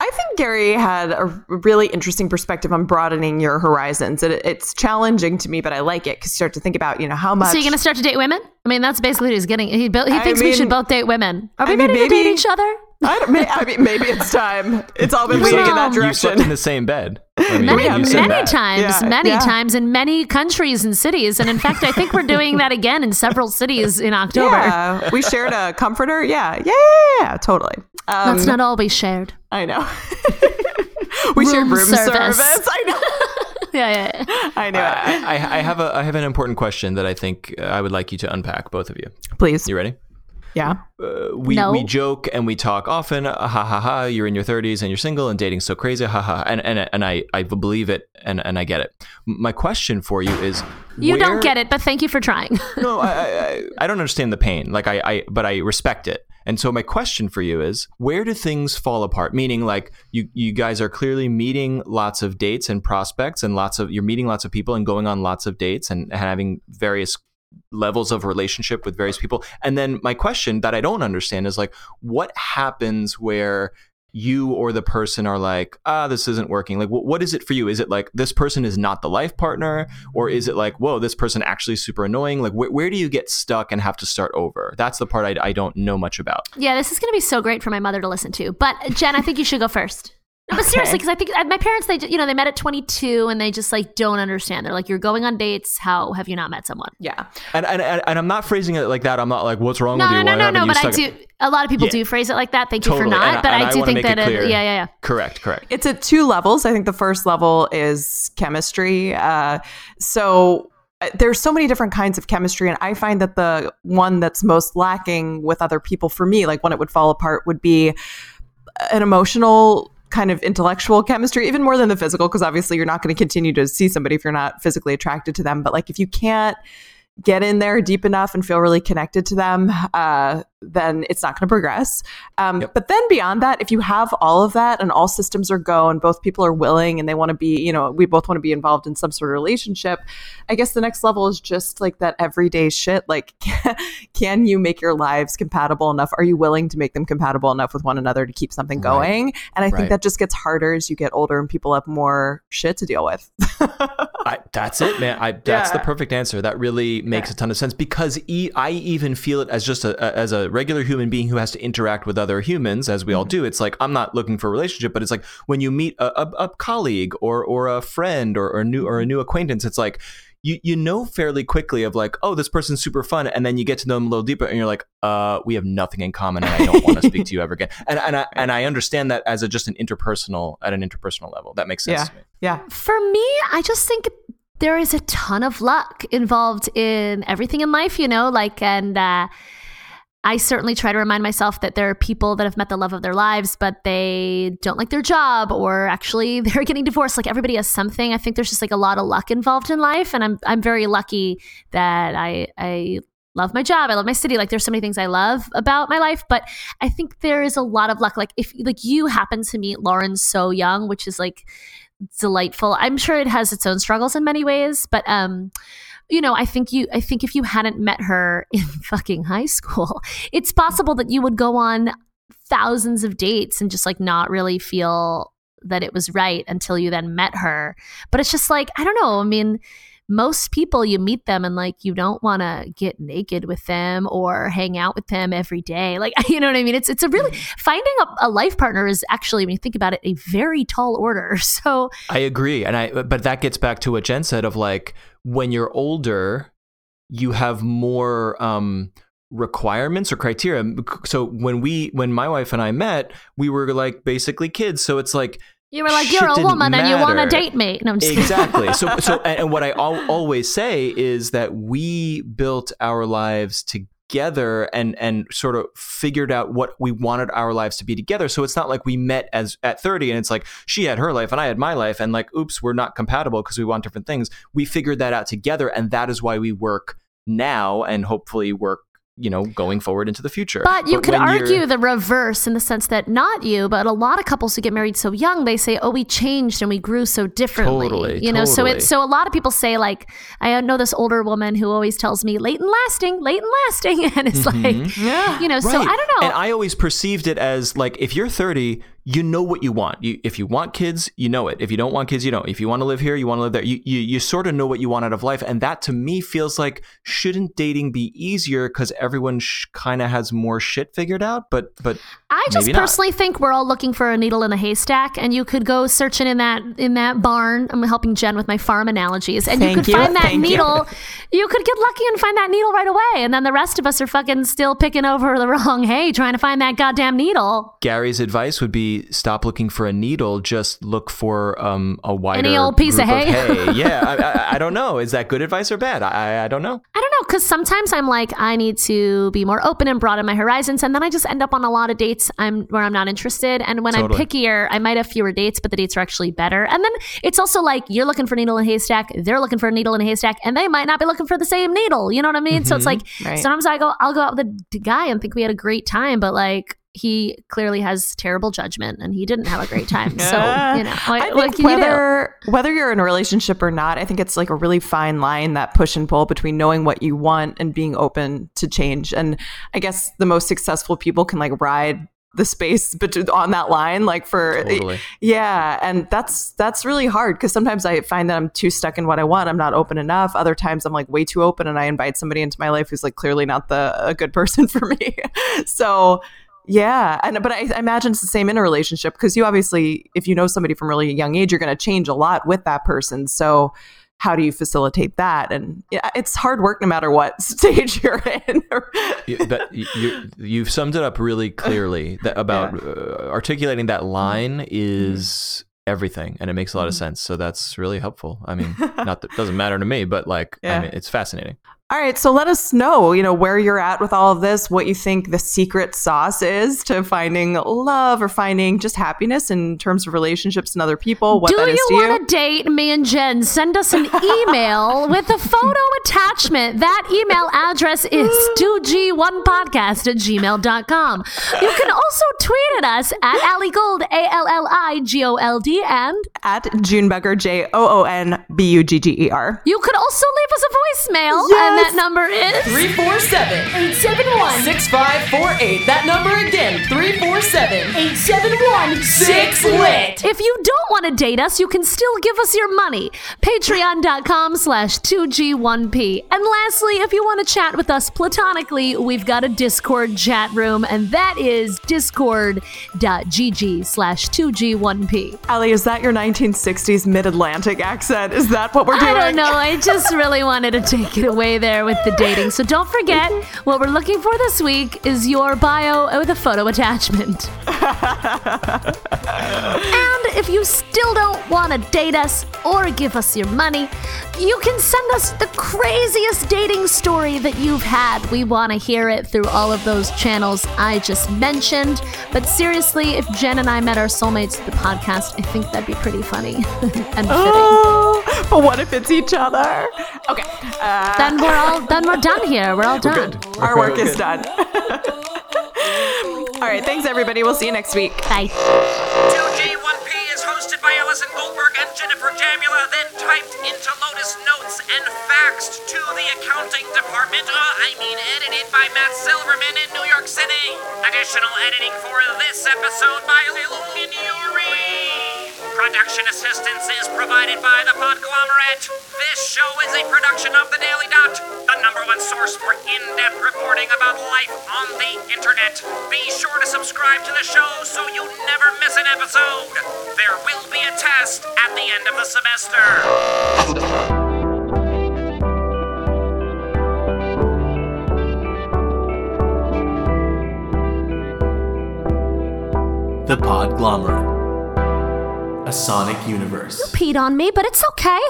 Speaker 2: I think Gary had a really interesting perspective on broadening your horizons. It, it's challenging to me, but I like it because you start to think about, you know, how much.
Speaker 1: So you're gonna start to date women? I mean, that's basically what he's getting. He, built, he thinks we should both date women. Are we
Speaker 2: I mean,
Speaker 1: ready to date each other?
Speaker 2: I, don't, may, I mean, maybe it's time. It's all been
Speaker 5: You
Speaker 2: leading in
Speaker 5: slept-
Speaker 2: that
Speaker 5: You slept
Speaker 2: direction.
Speaker 5: in the same bed. I mean,
Speaker 1: many,
Speaker 5: you said
Speaker 1: many
Speaker 5: that.
Speaker 1: times,
Speaker 2: Yeah,
Speaker 1: many
Speaker 2: yeah.
Speaker 1: times in many countries and cities. And in fact, I think we're doing that again in several cities in October.
Speaker 2: Yeah, we shared a comforter. Yeah, yeah, yeah, yeah, totally. Um,
Speaker 1: That's not all we shared.
Speaker 2: I know. we shared
Speaker 1: Room
Speaker 2: room
Speaker 1: service.
Speaker 2: service. I know.
Speaker 1: Yeah, yeah, yeah.
Speaker 2: I know. it.
Speaker 5: I, I, I have a I have an important question that I think uh, I would like you to unpack, both of you.
Speaker 2: Please.
Speaker 5: You ready?
Speaker 2: Yeah.
Speaker 5: Uh, we
Speaker 1: No.
Speaker 5: we joke and we talk often. uh, Ha ha ha! You're in your 30s and you're single and dating so crazy. Ha ha! And and and I I believe it and and I get it. My question for you is,
Speaker 1: You
Speaker 5: where-
Speaker 1: don't get it, but thank you for trying.
Speaker 5: no, I, I I- I don't understand the pain. Like I, I but I respect it. And so my question for you is, where do things fall apart? Meaning, like you, you guys are clearly meeting lots of dates and prospects, and lots of you're meeting lots of people and going on lots of dates and having various levels of relationship with various people. And then my question that I don't understand is like, what happens where you or the person are like, ah, this isn't working. Like, wh- what is it for you? Is it like this person is not the life partner, or is it like, whoa, this person actually super annoying? Like, wh- where do you get stuck and have to start over? That's the part I, I don't know much about.
Speaker 1: yeah, this is going to be so great for my mother to listen to. But Jen, I think you should go first. No, but seriously, because I think uh, my parents, they, you know, they met at 22 and they just like don't understand. They're like, you're going on dates. How have you not met someone?
Speaker 2: Yeah.
Speaker 5: And and, and, and I'm not phrasing it like that. I'm not like, what's wrong
Speaker 1: No,
Speaker 5: with
Speaker 1: no,
Speaker 5: you?
Speaker 1: no,
Speaker 5: Why
Speaker 1: no,
Speaker 5: haven't
Speaker 1: no.
Speaker 5: you
Speaker 1: But I
Speaker 5: stuck
Speaker 1: do. A lot of people
Speaker 5: Yeah.
Speaker 1: do phrase it like that. Thank you for not.
Speaker 5: And I-
Speaker 1: but
Speaker 5: and
Speaker 1: I
Speaker 5: I
Speaker 1: do think
Speaker 5: make it
Speaker 1: that. It, yeah, yeah, yeah.
Speaker 5: Correct, correct.
Speaker 2: It's at two levels. I think the first level is chemistry. Uh, so uh, there's so many different kinds of chemistry, and I find that the one that's most lacking with other people for me, like when it would fall apart, would be an emotional kind of intellectual chemistry even more than the physical because obviously you're not going to continue to see somebody if you're not physically attracted to them. But like if you can't get in there deep enough and feel really connected to them uh, then it's not going to progress um,
Speaker 5: Yep.
Speaker 2: but then beyond that if you have all of that and all systems are go and both people are willing and they want to be you know we both want to be involved in some sort of relationship i guess the next level is just like that everyday shit like can you make your lives compatible enough are you willing to make them compatible enough with one another to keep something
Speaker 5: Right.
Speaker 2: going and i think
Speaker 5: Right.
Speaker 2: that just gets harder as you get older and people have more shit to deal with
Speaker 5: I, that's it, man. I, that's the perfect answer. That really makes a ton of sense because e- I even feel it as just a, a- as a regular human being who has to interact with other humans, as we all do. It's like I'm not looking for a relationship, but it's like when you meet a, a, a colleague or or a friend or, or a new or a new acquaintance, it's like. You, you know fairly quickly of like oh this person's super fun and then you get to know them a little deeper and you're like uh we have nothing in common and I don't want to speak to you ever again. And and I and I understand that as a just an interpersonal at an interpersonal level. That makes sense
Speaker 2: yeah.
Speaker 5: to me.
Speaker 2: Yeah.
Speaker 1: For me, I just think there is a ton of luck involved in everything in life, you know, like, and uh, I certainly try to remind myself that there are people that have met the love of their lives, but they don't like their job or actually they're getting divorced. Like everybody has something. I think there's just like a lot of luck involved in life. And I'm, I'm very lucky that I, I, love my job i love my city like there's so many things i love about my life but i think there is a lot of luck like if like you happen to meet lauren so young which is like delightful. I'm sure it has its own struggles in many ways, but um you know, I think you I think if you hadn't met her in fucking high school, it's possible that you would go on thousands of dates and just like not really feel that it was right until you then met her. But it's just like, I don't know, I mean, most people you meet them and like you don't want to get naked with them or hang out with them every day. Like you know what i mean? It's it's a really mm-hmm. finding a, a life partner is actually when you think about it a very tall order. So
Speaker 5: I agree, and I but that gets back to what Jen said of like when you're older, you have more um, requirements or criteria. So when we when my wife and I met, we were like basically kids. So it's like
Speaker 1: you were like you're a woman and you want to date me no i'm just
Speaker 5: exactly. So so and and what I al- always say is that we built our lives together and and sort of figured out what we wanted our lives to be together. So it's not like we met as at 30 and it's like she had her life and I had my life and like oops, we're not compatible because we want different things. We figured that out together and that is why we work now and hopefully work you know going forward into the future
Speaker 1: But you could
Speaker 5: when you're-
Speaker 1: argue the reverse in the sense that not you, but a lot of couples who get married so young, they say, "Oh, we changed and we grew so differently."
Speaker 5: Totally,
Speaker 1: you know, so it's so a lot of people say like, I know this older woman who always tells me, "Late and lasting, late and lasting," and it's like,
Speaker 2: yeah
Speaker 1: you know, so I don't know.
Speaker 5: Mm-hmm. And I always perceived it as like if you're 30, you know what you want. You, if you want kids, you know it. If you don't want kids, you don't. If you want to live here, you want to live there. You you, you sort of know what you want out of life, and that to me feels like shouldn't dating be easier because everyone sh- kind of has more shit figured out. But but
Speaker 1: I just
Speaker 5: Maybe not.
Speaker 1: personally think we're all looking for a needle in a haystack, and you could go searching in that in that barn. I'm helping Jen with my farm analogies, and you could
Speaker 2: you,
Speaker 1: find that
Speaker 2: thank you.
Speaker 1: needle. You. could get lucky and find that needle right away, and then the rest of us are fucking still picking over the wrong hay, trying to find that goddamn needle.
Speaker 5: Gary's advice would be stop looking for a needle, just look for um, a wider
Speaker 1: Any old piece of
Speaker 5: group
Speaker 1: hay.
Speaker 5: yeah, I, I, I don't know. Is that good advice or bad? I, I don't know.
Speaker 1: I don't know, because sometimes I'm like, I need to be more open and broaden my horizons, and then I just end up on a lot of dates I'm where I'm not interested. And when
Speaker 5: Totally.
Speaker 1: I'm pickier, I might have fewer dates, but the dates are actually better. And then it's also like you're looking for a needle in a haystack, they're looking for a needle in a haystack, and they might not be looking for the same needle. You know what I mean? So it's like
Speaker 2: Right.
Speaker 1: sometimes I go, I'll go out with a guy and think we had a great time, but like. He clearly has terrible judgment, and he didn't have a great time. So you know,
Speaker 2: I
Speaker 1: what,
Speaker 2: think
Speaker 1: what can you do?
Speaker 2: whether whether you're in a relationship or not, I think it's like a really fine line that push and pull between knowing what you want and being open to change. And I guess the most successful people can like ride the space bet- on that line, like for
Speaker 5: Totally.
Speaker 2: yeah. And that's that's really hard because sometimes I find that I'm too stuck in what I want. I'm not open enough. Other times I'm like way too open, and I invite somebody into my life who's like clearly not the a good person for me. so yeah, and but I, I imagine it's the same in a relationship because you obviously, if you know somebody from a really young age, you're going to change a lot with that person. So, how do you facilitate that? And yeah, it's hard work no matter what stage you're in.
Speaker 5: You- that, you, you've summed it up really clearly that about uh, articulating that mm-hmm. line mm-hmm. is everything and it makes a lot of mm-hmm. sense so that's really helpful i mean not that it doesn't matter to me but like
Speaker 2: Yeah.
Speaker 5: i mean it's fascinating
Speaker 2: All right, so let us know, you know, where you're at with all of this, what you think the secret sauce is to finding love or finding just happiness in terms of relationships and other people. What
Speaker 1: Do
Speaker 2: that is
Speaker 1: you
Speaker 2: you.
Speaker 1: want to date me and Jen? Send us an email with a photo attachment. That email address is 2g1podcast at gmail.com. You can also tweet at us at Allie Gold, A L L I G O L D, and
Speaker 2: At Junebugger, J O O N B U G G E R.
Speaker 1: you could also leave us a voicemail, and
Speaker 2: Yes.
Speaker 1: That number is
Speaker 9: 347
Speaker 1: 871
Speaker 9: 6548. That number again 347
Speaker 1: 871
Speaker 9: 6 lit.
Speaker 1: If you don't want to date us, you can still give us your money. Patreon.com slash 2G1P. And lastly, if you want to chat with us platonically, we've got a Discord chat room, and that is discord.gg slash 2G1P.
Speaker 2: Allie, is that your 1960s mid Atlantic accent? Is that what we're doing?
Speaker 1: I don't know. I just really wanted to take it away there with the dating. So don't forget, what we're looking for this week is your bio with a photo attachment. and if you still don't want to date us or give us your money, you can send us the craziest dating story that you've had. We want to hear it through all of those channels I just mentioned. But seriously, if Jen and I met our soulmates through the podcast, I think that'd be pretty funny and fitting.
Speaker 2: Oh, but what if it's each other? Okay. Uh,
Speaker 1: then we're all then we're done here. We're all done.
Speaker 2: our work is done. All right. Thanks, everybody. We'll see you next week.
Speaker 1: Bye.
Speaker 4: 2G1P is hosted by Allison Goldberg and Jennifer Jamula, then typed into Lotus Notes and faxed to the accounting department. Uh, I mean, edited by Matt Silverman in New York City. Additional editing for this episode by Lil Minuri. Production assistance is provided by the Podglomerate. This show is a production of The Daily Dot, the number one source for in-depth reporting about life on the internet. Be sure to subscribe to the show so you never miss an episode. There will be a test at the end of the semester.
Speaker 10: The Podglomerate. A sonic universe.
Speaker 1: Peed on me, but it's okay.